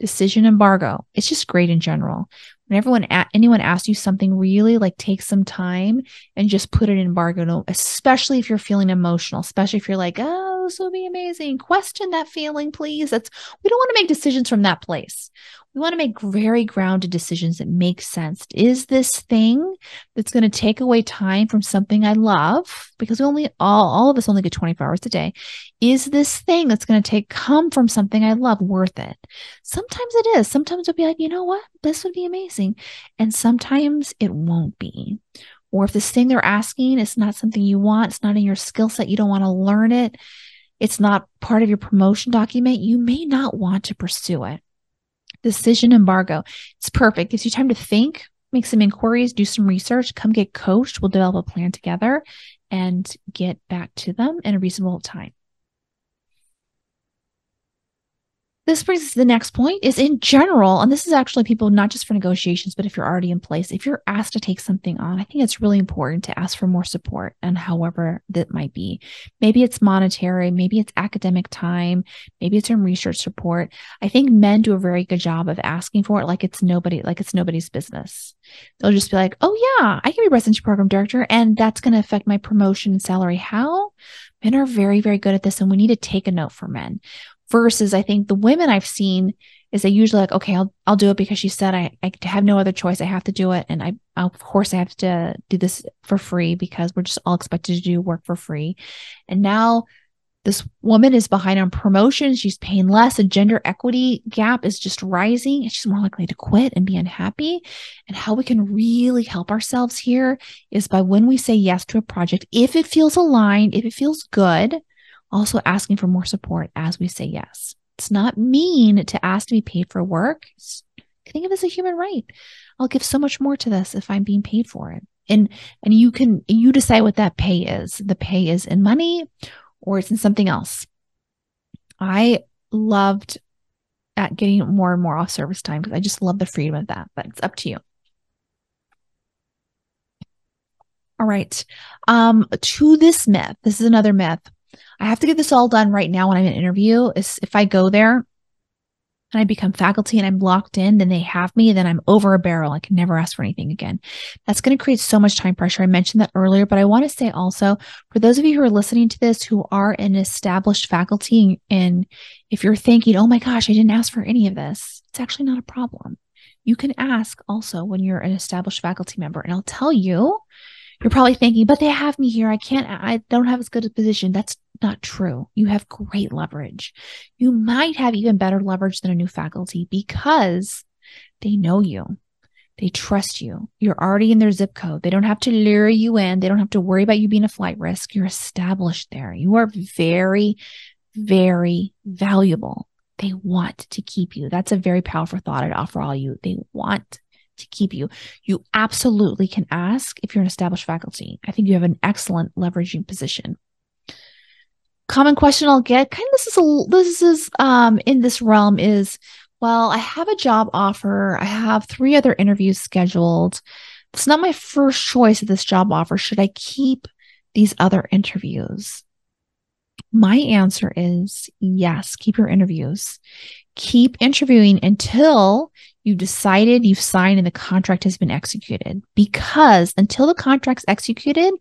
decision embargo it's just great in general when everyone anyone asks you something really like take some time and just put in embargo especially if you're feeling emotional especially if you're like oh this will be amazing. Question that feeling please. That's we don't want to make decisions from that place we want to make very grounded decisions that make sense. Is this thing that's going to take away time from something I love? Because we only all all of us only get 24 hours a day. Is this thing that's going to take come from something I love worth it? Sometimes it is. Sometimes it'll be like, you know what? This would be amazing. And sometimes it won't be. Or if this thing they're asking is not something you want, it's not in your skill set, you don't want to learn it, it's not part of your promotion document, you may not want to pursue it decision embargo. It's perfect. Gives you time to think, make some inquiries, do some research, come get coached. We'll develop a plan together and get back to them in a reasonable time. This brings us to the next point is in general, and this is actually people not just for negotiations, but if you're already in place, if you're asked to take something on, I think it's really important to ask for more support and however that might be. Maybe it's monetary, maybe it's academic time, maybe it's some research support. I think men do a very good job of asking for it like it's nobody, like it's nobody's business. They'll just be like, oh yeah, I can be residency program director, and that's going to affect my promotion and salary. How? Men are very, very good at this, and we need to take a note for men versus I think the women I've seen is they usually like, okay, I'll I'll do it because she said I, I have no other choice. I have to do it. And I of course I have to do this for free because we're just all expected to do work for free. And now this woman is behind on promotion. She's paying less. A gender equity gap is just rising. She's more likely to quit and be unhappy. And how we can really help ourselves here is by when we say yes to a project, if it feels aligned, if it feels good, also asking for more support as we say yes. It's not mean to ask to be paid for work. think of it as a human right. I'll give so much more to this if I'm being paid for it. And and you can you decide what that pay is. The pay is in money or it's in something else. I loved at getting more and more off service time because I just love the freedom of that, but it's up to you. All right. Um, to this myth, this is another myth. I have to get this all done right now when I'm in an interview. Is if I go there and I become faculty and I'm locked in, then they have me, then I'm over a barrel. I can never ask for anything again. That's going to create so much time pressure. I mentioned that earlier, but I want to say also for those of you who are listening to this who are an established faculty, and if you're thinking, oh my gosh, I didn't ask for any of this, it's actually not a problem. You can ask also when you're an established faculty member, and I'll tell you you're probably thinking, but they have me here. I can't, I don't have as good a position. That's not true. You have great leverage. You might have even better leverage than a new faculty because they know you. They trust you. You're already in their zip code. They don't have to lure you in. They don't have to worry about you being a flight risk. You're established there. You are very, very valuable. They want to keep you. That's a very powerful thought I'd offer all you. They want to keep you. You absolutely can ask if you're an established faculty. I think you have an excellent leveraging position. Common question I'll get, kind of this is a this is um in this realm is, well, I have a job offer. I have three other interviews scheduled. It's not my first choice of this job offer. Should I keep these other interviews? My answer is yes, keep your interviews. Keep interviewing until you've decided, you've signed, and the contract has been executed. Because until the contract's executed,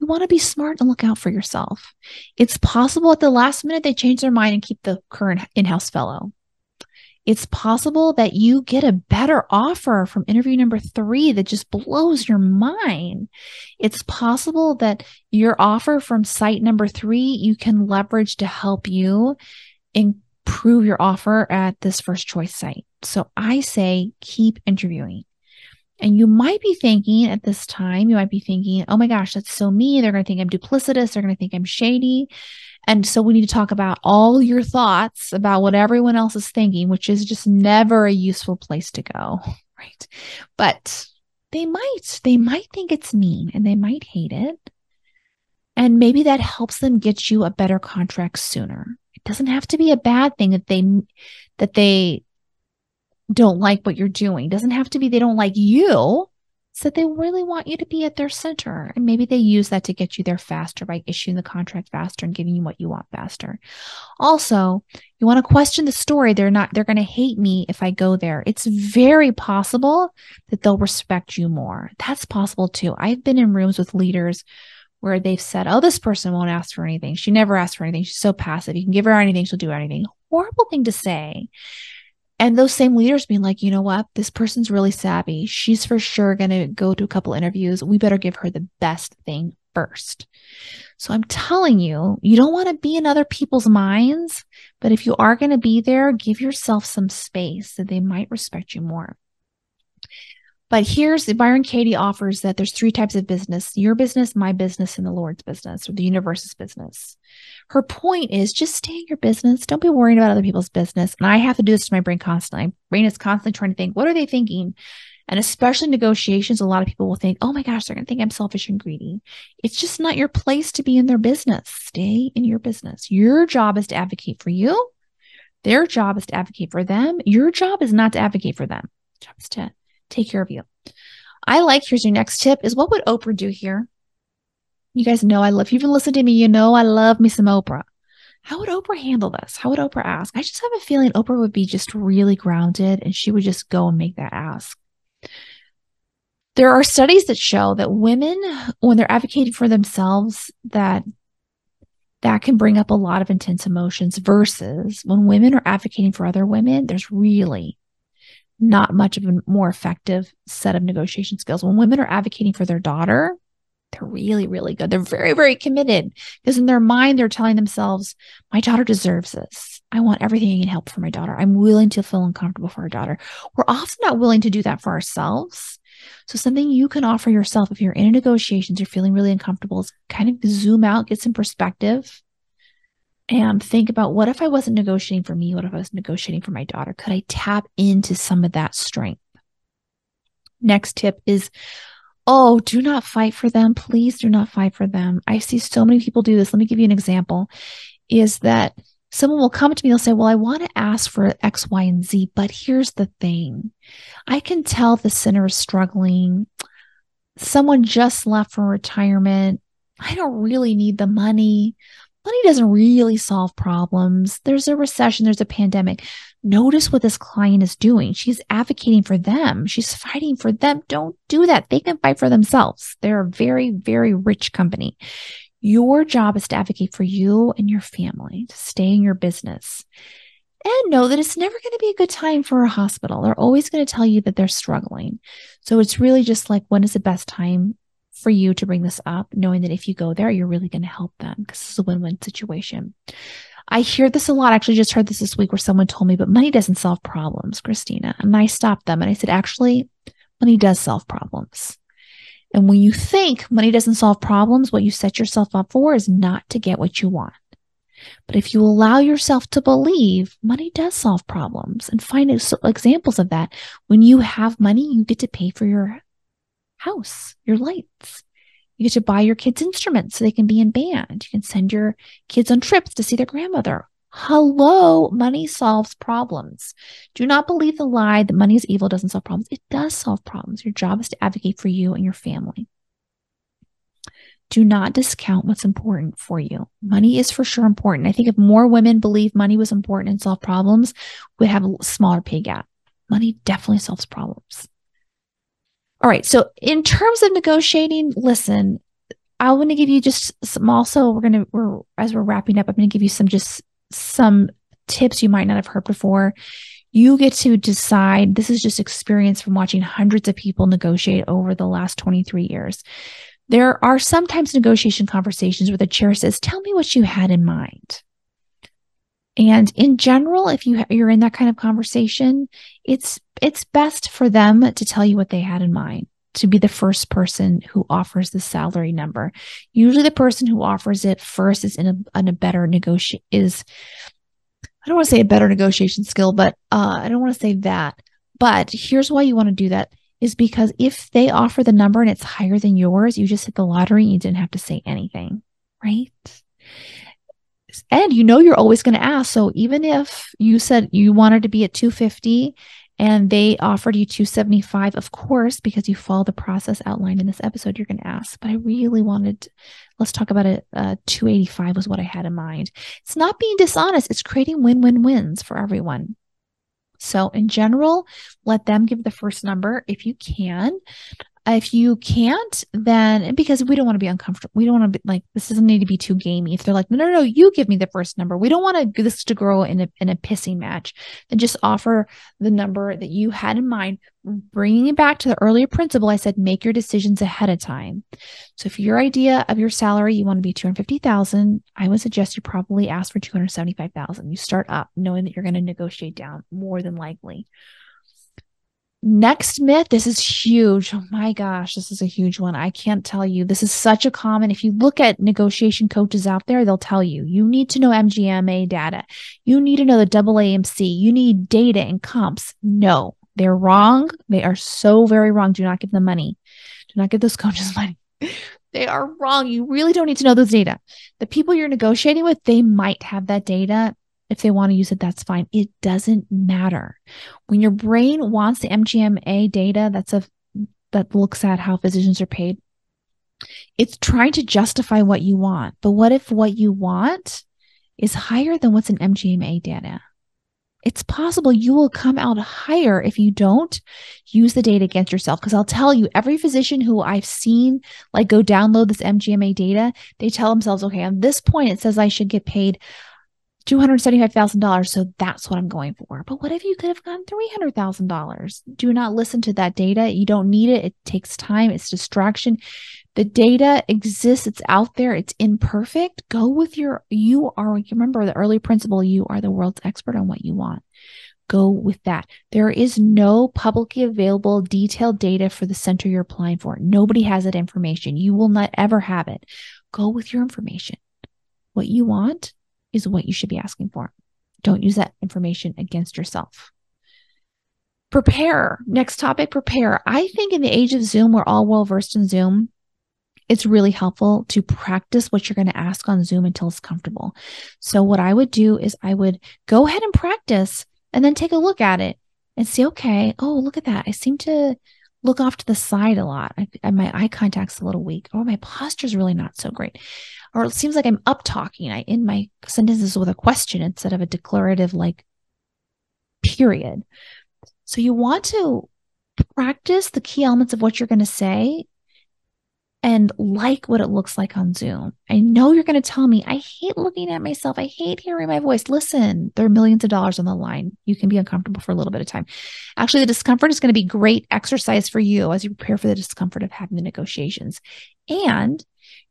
you want to be smart and look out for yourself. It's possible at the last minute they change their mind and keep the current in house fellow. It's possible that you get a better offer from interview number three that just blows your mind. It's possible that your offer from site number three you can leverage to help you improve your offer at this first choice site. So I say keep interviewing. And you might be thinking at this time, you might be thinking, oh my gosh, that's so me. They're going to think I'm duplicitous. They're going to think I'm shady. And so we need to talk about all your thoughts about what everyone else is thinking, which is just never a useful place to go. [LAUGHS] Right. But they might, they might think it's mean and they might hate it. And maybe that helps them get you a better contract sooner. It doesn't have to be a bad thing that they, that they don't like what you're doing. Doesn't have to be they don't like you. So they really want you to be at their center. And maybe they use that to get you there faster by issuing the contract faster and giving you what you want faster. Also, you want to question the story. They're not, they're going to hate me if I go there. It's very possible that they'll respect you more. That's possible too. I've been in rooms with leaders where they've said, Oh, this person won't ask for anything. She never asks for anything. She's so passive. You can give her anything, she'll do anything. Horrible thing to say. And those same leaders being like, you know what? This person's really savvy. She's for sure going to go to a couple interviews. We better give her the best thing first. So I'm telling you, you don't want to be in other people's minds, but if you are going to be there, give yourself some space so they might respect you more. But here's Byron Katie offers that there's three types of business your business, my business, and the Lord's business or the universe's business. Her point is just stay in your business. Don't be worrying about other people's business. And I have to do this to my brain constantly. My brain is constantly trying to think, what are they thinking? And especially negotiations, a lot of people will think, oh my gosh, they're going to think I'm selfish and greedy. It's just not your place to be in their business. Stay in your business. Your job is to advocate for you. Their job is to advocate for them. Your job is not to advocate for them. Job is to take care of you. I like, here's your next tip is what would Oprah do here? You guys know I love, if you've been listening to me, you know I love me some Oprah. How would Oprah handle this? How would Oprah ask? I just have a feeling Oprah would be just really grounded and she would just go and make that ask. There are studies that show that women, when they're advocating for themselves, that that can bring up a lot of intense emotions versus when women are advocating for other women, there's really not much of a more effective set of negotiation skills. When women are advocating for their daughter, they're really, really good. They're very, very committed because in their mind, they're telling themselves, my daughter deserves this. I want everything I can help for my daughter. I'm willing to feel uncomfortable for our daughter. We're often not willing to do that for ourselves. So something you can offer yourself if you're in a negotiations, you're feeling really uncomfortable is kind of zoom out, get some perspective and think about what if I wasn't negotiating for me? What if I was negotiating for my daughter? Could I tap into some of that strength? Next tip is oh, do not fight for them. Please do not fight for them. I see so many people do this. Let me give you an example is that someone will come to me, they'll say, Well, I want to ask for X, Y, and Z, but here's the thing I can tell the sinner is struggling. Someone just left from retirement. I don't really need the money. Money doesn't really solve problems. There's a recession, there's a pandemic. Notice what this client is doing. She's advocating for them. She's fighting for them. Don't do that. They can fight for themselves. They're a very, very rich company. Your job is to advocate for you and your family, to stay in your business. And know that it's never going to be a good time for a hospital. They're always going to tell you that they're struggling. So it's really just like, when is the best time for you to bring this up, knowing that if you go there, you're really going to help them because this is a win win situation. I hear this a lot. I actually just heard this this week where someone told me, but money doesn't solve problems, Christina. And I stopped them and I said, actually, money does solve problems. And when you think money doesn't solve problems, what you set yourself up for is not to get what you want. But if you allow yourself to believe money does solve problems and find examples of that, when you have money, you get to pay for your house, your lights. You get to buy your kids instruments so they can be in band. You can send your kids on trips to see their grandmother. Hello, money solves problems. Do not believe the lie that money is evil doesn't solve problems. It does solve problems. Your job is to advocate for you and your family. Do not discount what's important for you. Money is for sure important. I think if more women believe money was important and solve problems, we'd have a smaller pay gap. Money definitely solves problems. All right. So in terms of negotiating, listen, I want to give you just some also we're going to we're as we're wrapping up, I'm going to give you some just some tips you might not have heard before. You get to decide. This is just experience from watching hundreds of people negotiate over the last 23 years. There are sometimes negotiation conversations where the chair says, Tell me what you had in mind. And in general, if you you're in that kind of conversation, it's it's best for them to tell you what they had in mind to be the first person who offers the salary number. Usually the person who offers it first is in a, in a better negotiate is I don't want to say a better negotiation skill, but uh, I don't want to say that. But here's why you want to do that is because if they offer the number and it's higher than yours, you just hit the lottery and you didn't have to say anything, right? And you know you're always going to ask. So even if you said you wanted to be at 250 and they offered you 275 of course because you follow the process outlined in this episode you're going to ask. But i really wanted let's talk about it uh, 285 was what i had in mind. It's not being dishonest. It's creating win-win-wins for everyone. So in general let them give the first number if you can if you can't, then because we don't want to be uncomfortable, we don't want to be like this doesn't need to be too gamey. If they're like, no, no, no, you give me the first number. We don't want to this to grow in a in a pissing match. Then just offer the number that you had in mind. Bringing it back to the earlier principle, I said make your decisions ahead of time. So if your idea of your salary you want to be two hundred fifty thousand, I would suggest you probably ask for two hundred seventy five thousand. You start up knowing that you're going to negotiate down more than likely. Next myth, this is huge. Oh my gosh, this is a huge one. I can't tell you. This is such a common. If you look at negotiation coaches out there, they'll tell you you need to know MGMA data. You need to know the double AMC. You need data and comps. No, they're wrong. They are so very wrong. Do not give them money. Do not give those [LAUGHS] coaches money. they are wrong. You really don't need to know those data. The people you're negotiating with, they might have that data If they want to use it, that's fine. It doesn't matter. When your brain wants the MGMA data, that's a that looks at how physicians are paid. It's trying to justify what you want. But what if what you want is higher than what's in MGMA data? It's possible you will come out higher if you don't use the data against yourself. Because I'll tell you, every physician who I've seen like go download this MGMA data, they tell themselves, okay, on this point, it says I should get paid $275,000. So that's what I'm going for. But what if you could have gotten $300,000? Do not listen to that data. You don't need it. It takes time, it's distraction. The data exists, it's out there, it's imperfect. Go with your, you are, remember the early principle, you are the world's expert on what you want. Go with that. There is no publicly available detailed data for the center you're applying for. Nobody has that information. You will not ever have it. Go with your information. What you want is what you should be asking for. Don't use that information against yourself. Prepare. Next topic, prepare. I think in the age of Zoom, we're all well versed in Zoom. It's really helpful to practice what you're going to ask on Zoom until it's comfortable. So, what I would do is I would go ahead and practice and then take a look at it and see, okay, oh, look at that. I seem to look off to the side a lot. I, my eye contact's a little weak, or my posture's really not so great or it seems like I'm up talking. I end my sentences with a question instead of a declarative like period. So you want to practice the key elements of what you're going to say and like what it looks like on Zoom. I know you're going to tell me, I hate looking at myself. I hate hearing my voice. Listen, there are millions of dollars on the line. You can be uncomfortable for a little bit of time. Actually, the discomfort is going to be great exercise for you as you prepare for the discomfort of having the negotiations. And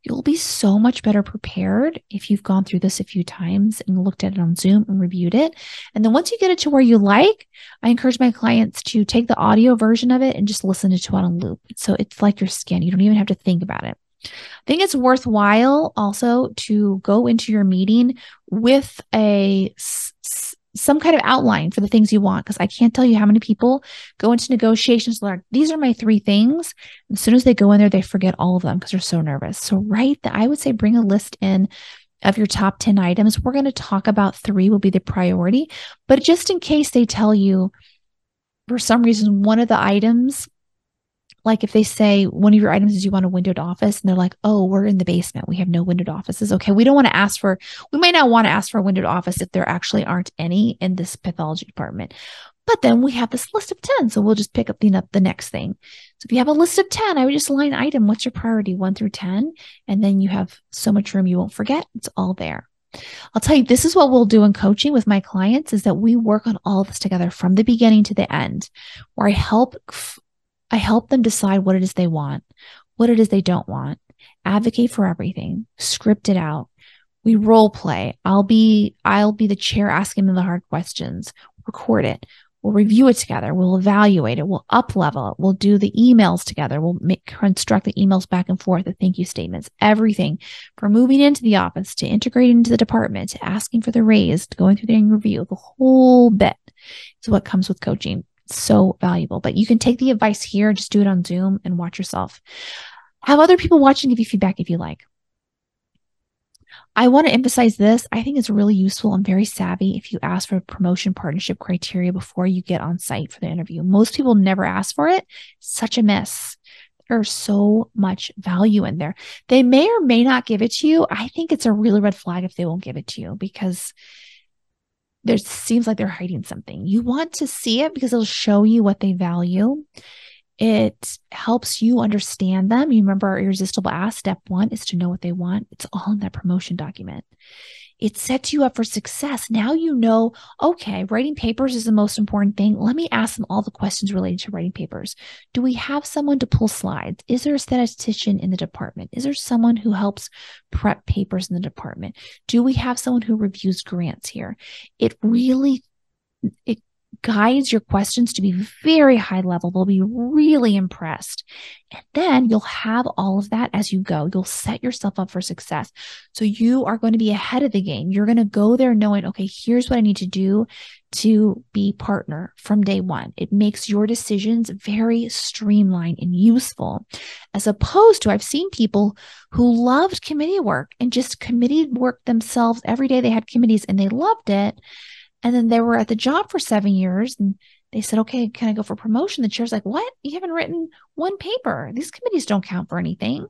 You'll be so much better prepared if you've gone through this a few times and looked at it on Zoom and reviewed it. And then once you get it to where you like, I encourage my clients to take the audio version of it and just listen to it on loop. So it's like your skin. You don't even have to think about it. I think it's worthwhile also to go into your meeting with a some kind of outline for the things you want because I can't tell you how many people go into negotiations like these are my three things. As soon as they go in there, they forget all of them because they're so nervous. So write that I would say bring a list in of your top 10 items. We're going to talk about three will be the priority, but just in case they tell you for some reason one of the items like if they say one of your items is you want a windowed office and they're like, oh, we're in the basement. We have no windowed offices. Okay. We don't want to ask for, we might not want to ask for a windowed office if there actually aren't any in this pathology department. But then we have this list of 10. So we'll just pick up the, the next thing. So if you have a list of 10, I would just line item. What's your priority? One through 10. And then you have so much room you won't forget. It's all there. I'll tell you, this is what we'll do in coaching with my clients is that we work on all this together from the beginning to the end, where I help I help them decide what it is they want, what it is they don't want, advocate for everything, script it out. We role play. I'll be I'll be the chair asking them the hard questions. Record it. We'll review it together. We'll evaluate it. We'll up level it. We'll do the emails together. We'll make construct the emails back and forth, the thank you statements, everything from moving into the office to integrating into the department to asking for the raise to going through the review. The whole bit is what comes with coaching so valuable. But you can take the advice here, just do it on Zoom and watch yourself. Have other people watch and give you feedback if you like. I want to emphasize this. I think it's really useful and very savvy if you ask for promotion partnership criteria before you get on site for the interview. Most people never ask for it. Such a miss. There's so much value in there. They may or may not give it to you. I think it's a really red flag if they won't give it to you because there seems like they're hiding something. You want to see it because it'll show you what they value. It helps you understand them. You remember our irresistible ask. Step one is to know what they want. It's all in that promotion document it sets you up for success. Now you know, okay, writing papers is the most important thing. Let me ask them all the questions related to writing papers. Do we have someone to pull slides? Is there a statistician in the department? Is there someone who helps prep papers in the department? Do we have someone who reviews grants here? It really, it guides your questions to be very high level. They'll be really impressed. And then you'll have all of that as you go. You'll set yourself up for success. So you are going to be ahead of the game. You're going to go there knowing, okay, here's what I need to do to be partner from day one. It makes your decisions very streamlined and useful, as opposed to I've seen people who loved committee work and just committee work themselves every day. They had committees and they loved it. And then they were at the job for seven years and they said, okay, can I go for promotion? The chair's like, what? You haven't written one paper. These committees don't count for anything,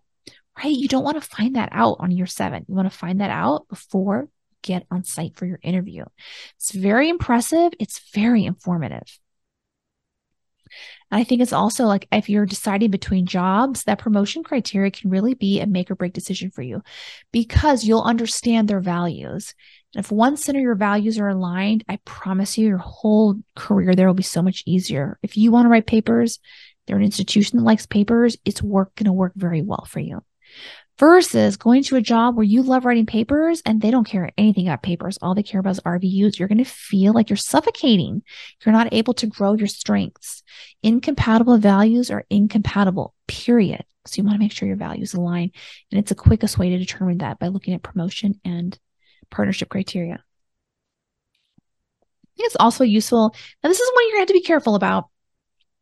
right? You don't want to find that out on year seven. You want to find that out before you get on site for your interview. It's very impressive. It's very informative. And I think it's also like if you're deciding between jobs, that promotion criteria can really be a make or break decision for you because you'll understand their values. If one center your values are aligned, I promise you your whole career there will be so much easier. If you want to write papers, they're an institution that likes papers, it's work going to work very well for you versus going to a job where you love writing papers and they don't care anything about papers. All they care about is RVUs. You're going to feel like you're suffocating. You're not able to grow your strengths. Incompatible values are incompatible, period. So you want to make sure your values align. And it's the quickest way to determine that by looking at promotion and partnership criteria. I think it's also useful. Now, this is one you're going to have to be careful about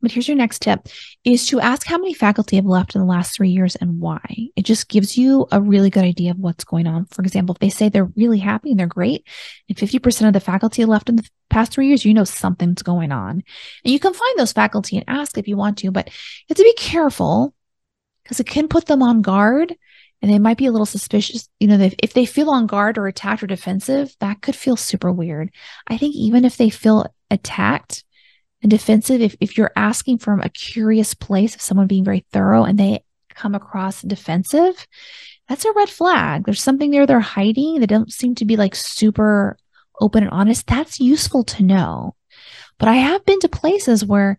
but here's your next tip is to ask how many faculty have left in the last three years and why. It just gives you a really good idea of what's going on. For example, if they say they're really happy and they're great, and 50% of the faculty have left in the past three years, you know something's going on. And you can find those faculty and ask if you want to, but you have to be careful because it can put them on guard and they might be a little suspicious. You know, if they feel on guard or attacked or defensive, that could feel super weird. I think even if they feel attacked, and defensive if, if you're asking from a curious place of someone being very thorough and they come across defensive that's a red flag there's something there they're hiding they don't seem to be like super open and honest that's useful to know but i have been to places where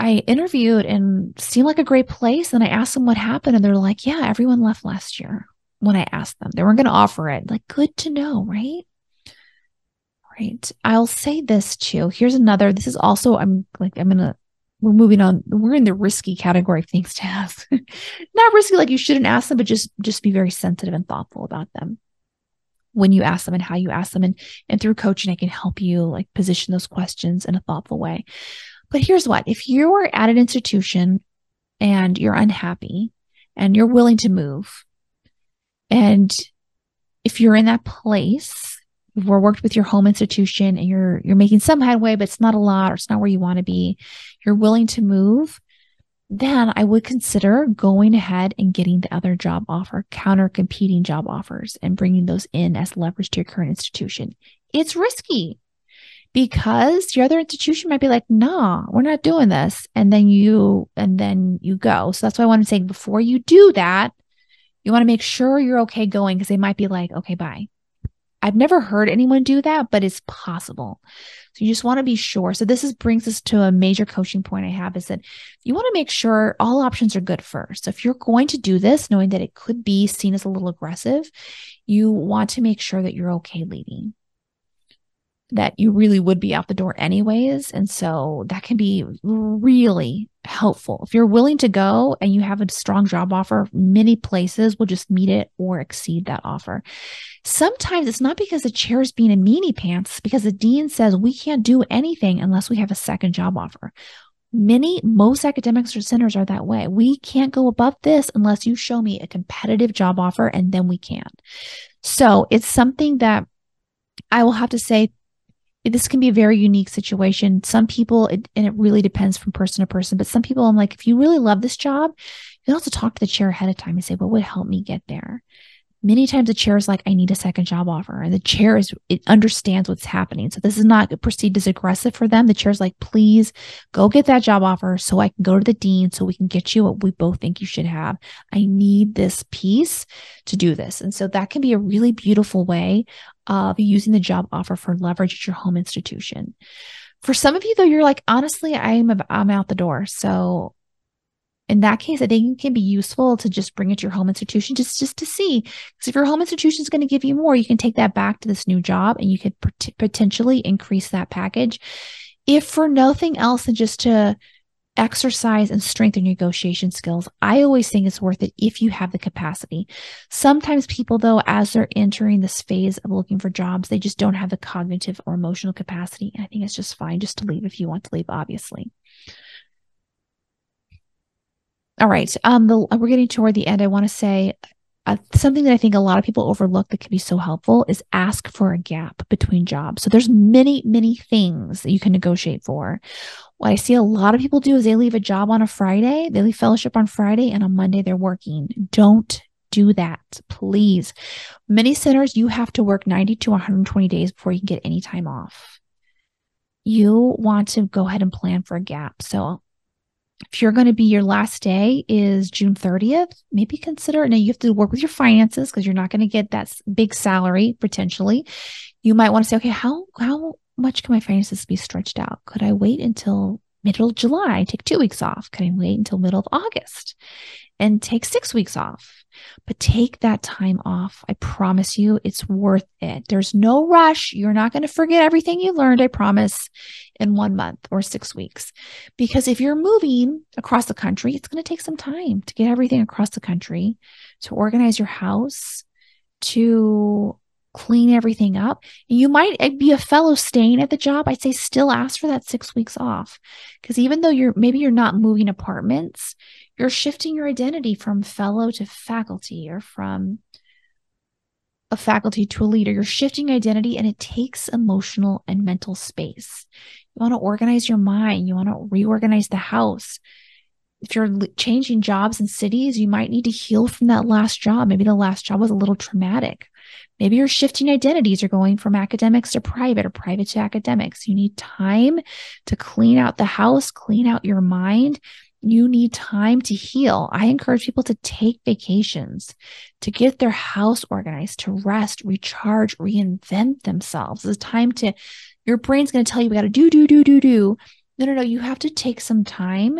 i interviewed and seemed like a great place and i asked them what happened and they're like yeah everyone left last year when i asked them they weren't going to offer it like good to know right right. I'll say this too. Here's another. This is also, I'm like, I'm going to, we're moving on. We're in the risky category of things to ask. [LAUGHS] Not risky, like you shouldn't ask them, but just, just be very sensitive and thoughtful about them when you ask them and how you ask them. And, and through coaching, I can help you like position those questions in a thoughtful way. But here's what if you're at an institution and you're unhappy and you're willing to move, and if you're in that place you've worked with your home institution and you're you're making some headway, but it's not a lot or it's not where you want to be, you're willing to move, then I would consider going ahead and getting the other job offer, counter competing job offers, and bringing those in as leverage to your current institution. It's risky because your other institution might be like, nah, we're not doing this. And then you, and then you go. So that's why I want to say before you do that, you want to make sure you're okay going because they might be like, okay, bye. I've never heard anyone do that, but it's possible. So you just want to be sure. So this is brings us to a major coaching point I have is that you want to make sure all options are good first. So if you're going to do this, knowing that it could be seen as a little aggressive, you want to make sure that you're okay leading that you really would be out the door anyways. And so that can be really helpful. If you're willing to go and you have a strong job offer, many places will just meet it or exceed that offer. Sometimes it's not because the chair is being a meanie pants, because the dean says we can't do anything unless we have a second job offer. Many, most academics or centers are that way. We can't go above this unless you show me a competitive job offer and then we can. So it's something that I will have to say this can be a very unique situation. Some people, it, and it really depends from person to person, but some people, I'm like, if you really love this job, you can also talk to the chair ahead of time and say, what would help me get there? many times the chair is like i need a second job offer and the chair is it understands what's happening so this is not perceived as aggressive for them the chair is like please go get that job offer so i can go to the dean so we can get you what we both think you should have i need this piece to do this and so that can be a really beautiful way of using the job offer for leverage at your home institution for some of you though you're like honestly i'm i'm out the door so in that case, I think it can be useful to just bring it to your home institution just, just to see. Because if your home institution is going to give you more, you can take that back to this new job and you could pot- potentially increase that package. If for nothing else than just to exercise and strengthen negotiation skills. I always think it's worth it if you have the capacity. Sometimes people, though, as they're entering this phase of looking for jobs, they just don't have the cognitive or emotional capacity. And I think it's just fine just to leave if you want to leave, obviously. All right. Um, the, we're getting toward the end. I want to say uh, something that I think a lot of people overlook that can be so helpful is ask for a gap between jobs. So there's many, many things that you can negotiate for. What I see a lot of people do is they leave a job on a Friday, they leave fellowship on Friday, and on Monday they're working. Don't do that, please. Many centers, you have to work 90 to 120 days before you can get any time off. You want to go ahead and plan for a gap. So if you're going to be your last day is June 30th, maybe consider now you have to work with your finances because you're not going to get that big salary potentially. You might want to say, okay, how how much can my finances be stretched out? Could I wait until middle of July, take two weeks off? Can I wait until middle of August and take six weeks off? But take that time off. I promise you, it's worth it. There's no rush. You're not going to forget everything you learned, I promise, in one month or six weeks. Because if you're moving across the country, it's going to take some time to get everything across the country, to organize your house, to clean everything up. And you might eh, be a fellow staying at the job. I'd say still ask for that six weeks off. Because even though you're maybe you're not moving apartments, you're shifting your identity from fellow to faculty or from a faculty to a leader. You're shifting identity and it takes emotional and mental space. You want to organize your mind, you want to reorganize the house. If you're changing jobs and cities, you might need to heal from that last job. Maybe the last job was a little traumatic. Maybe you're shifting identities. You're going from academics to private or private to academics. You need time to clean out the house, clean out your mind. You need time to heal. I encourage people to take vacations, to get their house organized, to rest, recharge, reinvent themselves. It's time to, your brain's going to tell you, we got to do, do, do, do, do. No, no, no. You have to take some time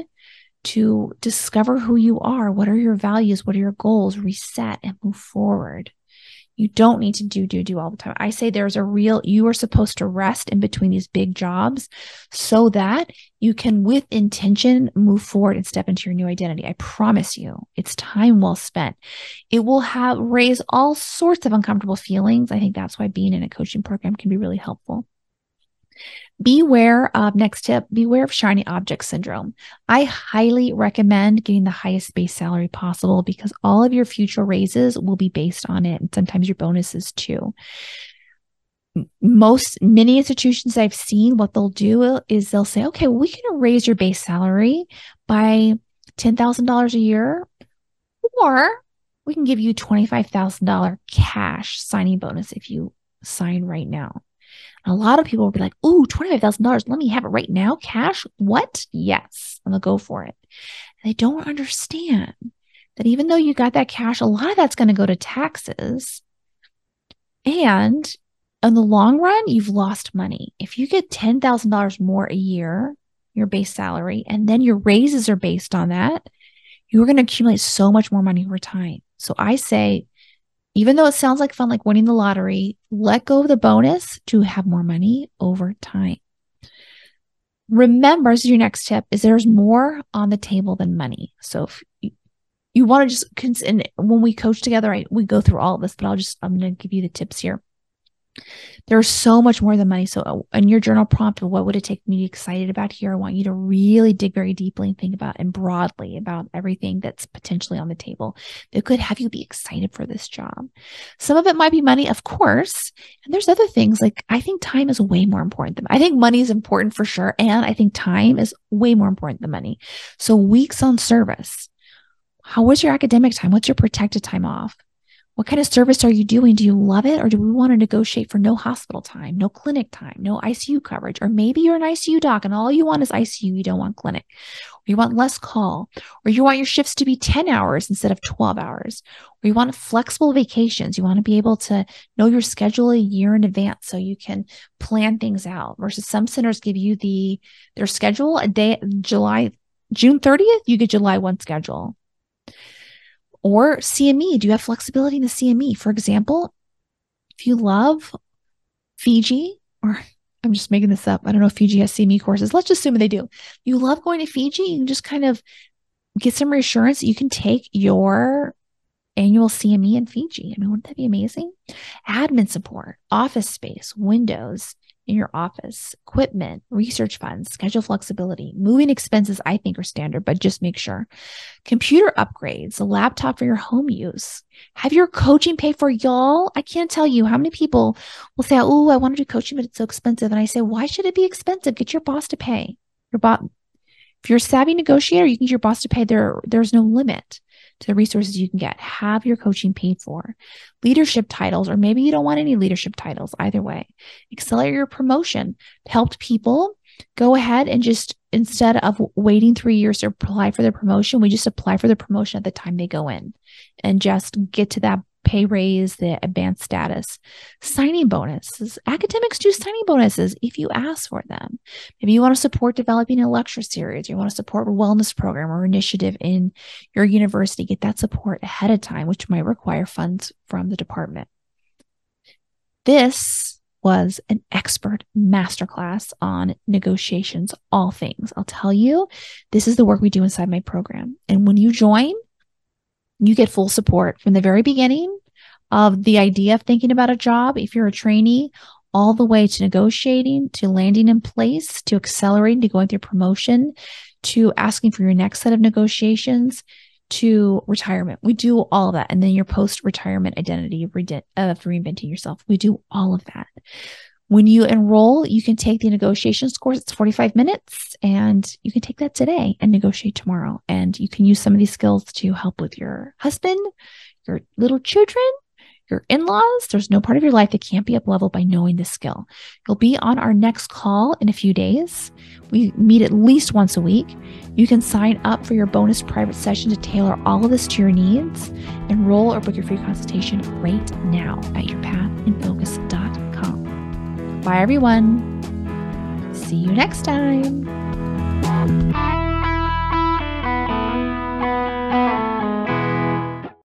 to discover who you are. What are your values? What are your goals? Reset and move forward. You don't need to do, do, do all the time. I say there's a real, you are supposed to rest in between these big jobs so that you can, with intention, move forward and step into your new identity. I promise you, it's time well spent. It will have raise all sorts of uncomfortable feelings. I think that's why being in a coaching program can be really helpful. Beware of next tip, beware of shiny object syndrome. I highly recommend getting the highest base salary possible because all of your future raises will be based on it and sometimes your bonuses too. Most many institutions I've seen, what they'll do is they'll say, okay, we can raise your base salary by $10,000 a year, or we can give you $25,000 cash signing bonus if you sign right now. A lot of people will be like, ooh, $25,000. Let me have it right now. Cash? What? Yes. I'm going to go for it. And they don't understand that even though you got that cash, a lot of that's going to go to taxes. And in the long run, you've lost money. If you get $10,000 more a year, your base salary, and then your raises are based on that, you're going to accumulate so much more money over time. So I say even though it sounds like fun, like winning the lottery, let go of the bonus to have more money over time. Remember, is your next tip, is there's more on the table than money. So if you, you want to just, and when we coach together, I, we go through all of this, but I'll just, I'm going to give you the tips here. There's so much more than money. So, uh, in your journal prompt, what would it take me to be excited about here? I want you to really dig very deeply and think about and broadly about everything that's potentially on the table that could have you be excited for this job. Some of it might be money, of course. And there's other things like I think time is way more important than I think money is important for sure. And I think time is way more important than money. So, weeks on service. How was your academic time? What's your protected time off? What kind of service are you doing? Do you love it? Or do we want to negotiate for no hospital time, no clinic time, no ICU coverage? Or maybe you're an ICU doc and all you want is ICU, you don't want clinic. Or you want less call, or you want your shifts to be 10 hours instead of 12 hours. Or you want flexible vacations. You want to be able to know your schedule a year in advance so you can plan things out versus some centers give you the their schedule a day July June 30th, you get July 1 schedule. Or CME, do you have flexibility in the CME? For example, if you love Fiji, or [LAUGHS] I'm just making this up. I don't know if Fiji has CME courses. Let's just assume they do. You love going to Fiji, you can just kind of get some reassurance that you can take your annual CME in Fiji. I mean, wouldn't that be amazing? Admin support, office space, windows, in your office, equipment, research funds, schedule flexibility, moving expenses, I think are standard, but just make sure. Computer upgrades, a laptop for your home use. Have your coaching paid for, y'all. I can't tell you how many people will say, Oh, I want to do coaching, but it's so expensive. And I say, Why should it be expensive? Get your boss to pay. Your boss, if you're a savvy negotiator, you can get your boss to pay. There, there's no limit to the resources you can get. Have your coaching paid for. Leadership titles, or maybe you don't want any leadership titles, either way. Accelerate your promotion. Helped people go ahead and just instead of waiting three years to apply for their promotion, we just apply for the promotion at the time they go in and just get to that pay raise, the advanced status, signing bonuses. Academics do signing bonuses if you ask for them. Maybe you want to support developing a lecture series, you want to support a wellness program or initiative in your university. Get that support ahead of time, which might require funds from the department. This was an expert masterclass on negotiations, all things. I'll tell you, this is the work we do inside my program. And when you join, you get full support from the very beginning of the idea of thinking about a job. If you're a trainee, all the way to negotiating, to landing in place, to accelerating, to going through promotion, to asking for your next set of negotiations, to retirement. We do all of that. And then your post retirement identity of reinventing yourself. We do all of that. When you enroll, you can take the negotiations course. It's 45 minutes and you can take that today and negotiate tomorrow. And you can use some of these skills to help with your husband, your little children, your in laws. There's no part of your life that can't be up leveled by knowing this skill. You'll be on our next call in a few days. We meet at least once a week. You can sign up for your bonus private session to tailor all of this to your needs. Enroll or book your free consultation right now at yourpathinfocus.com. Bye, everyone. See you next time.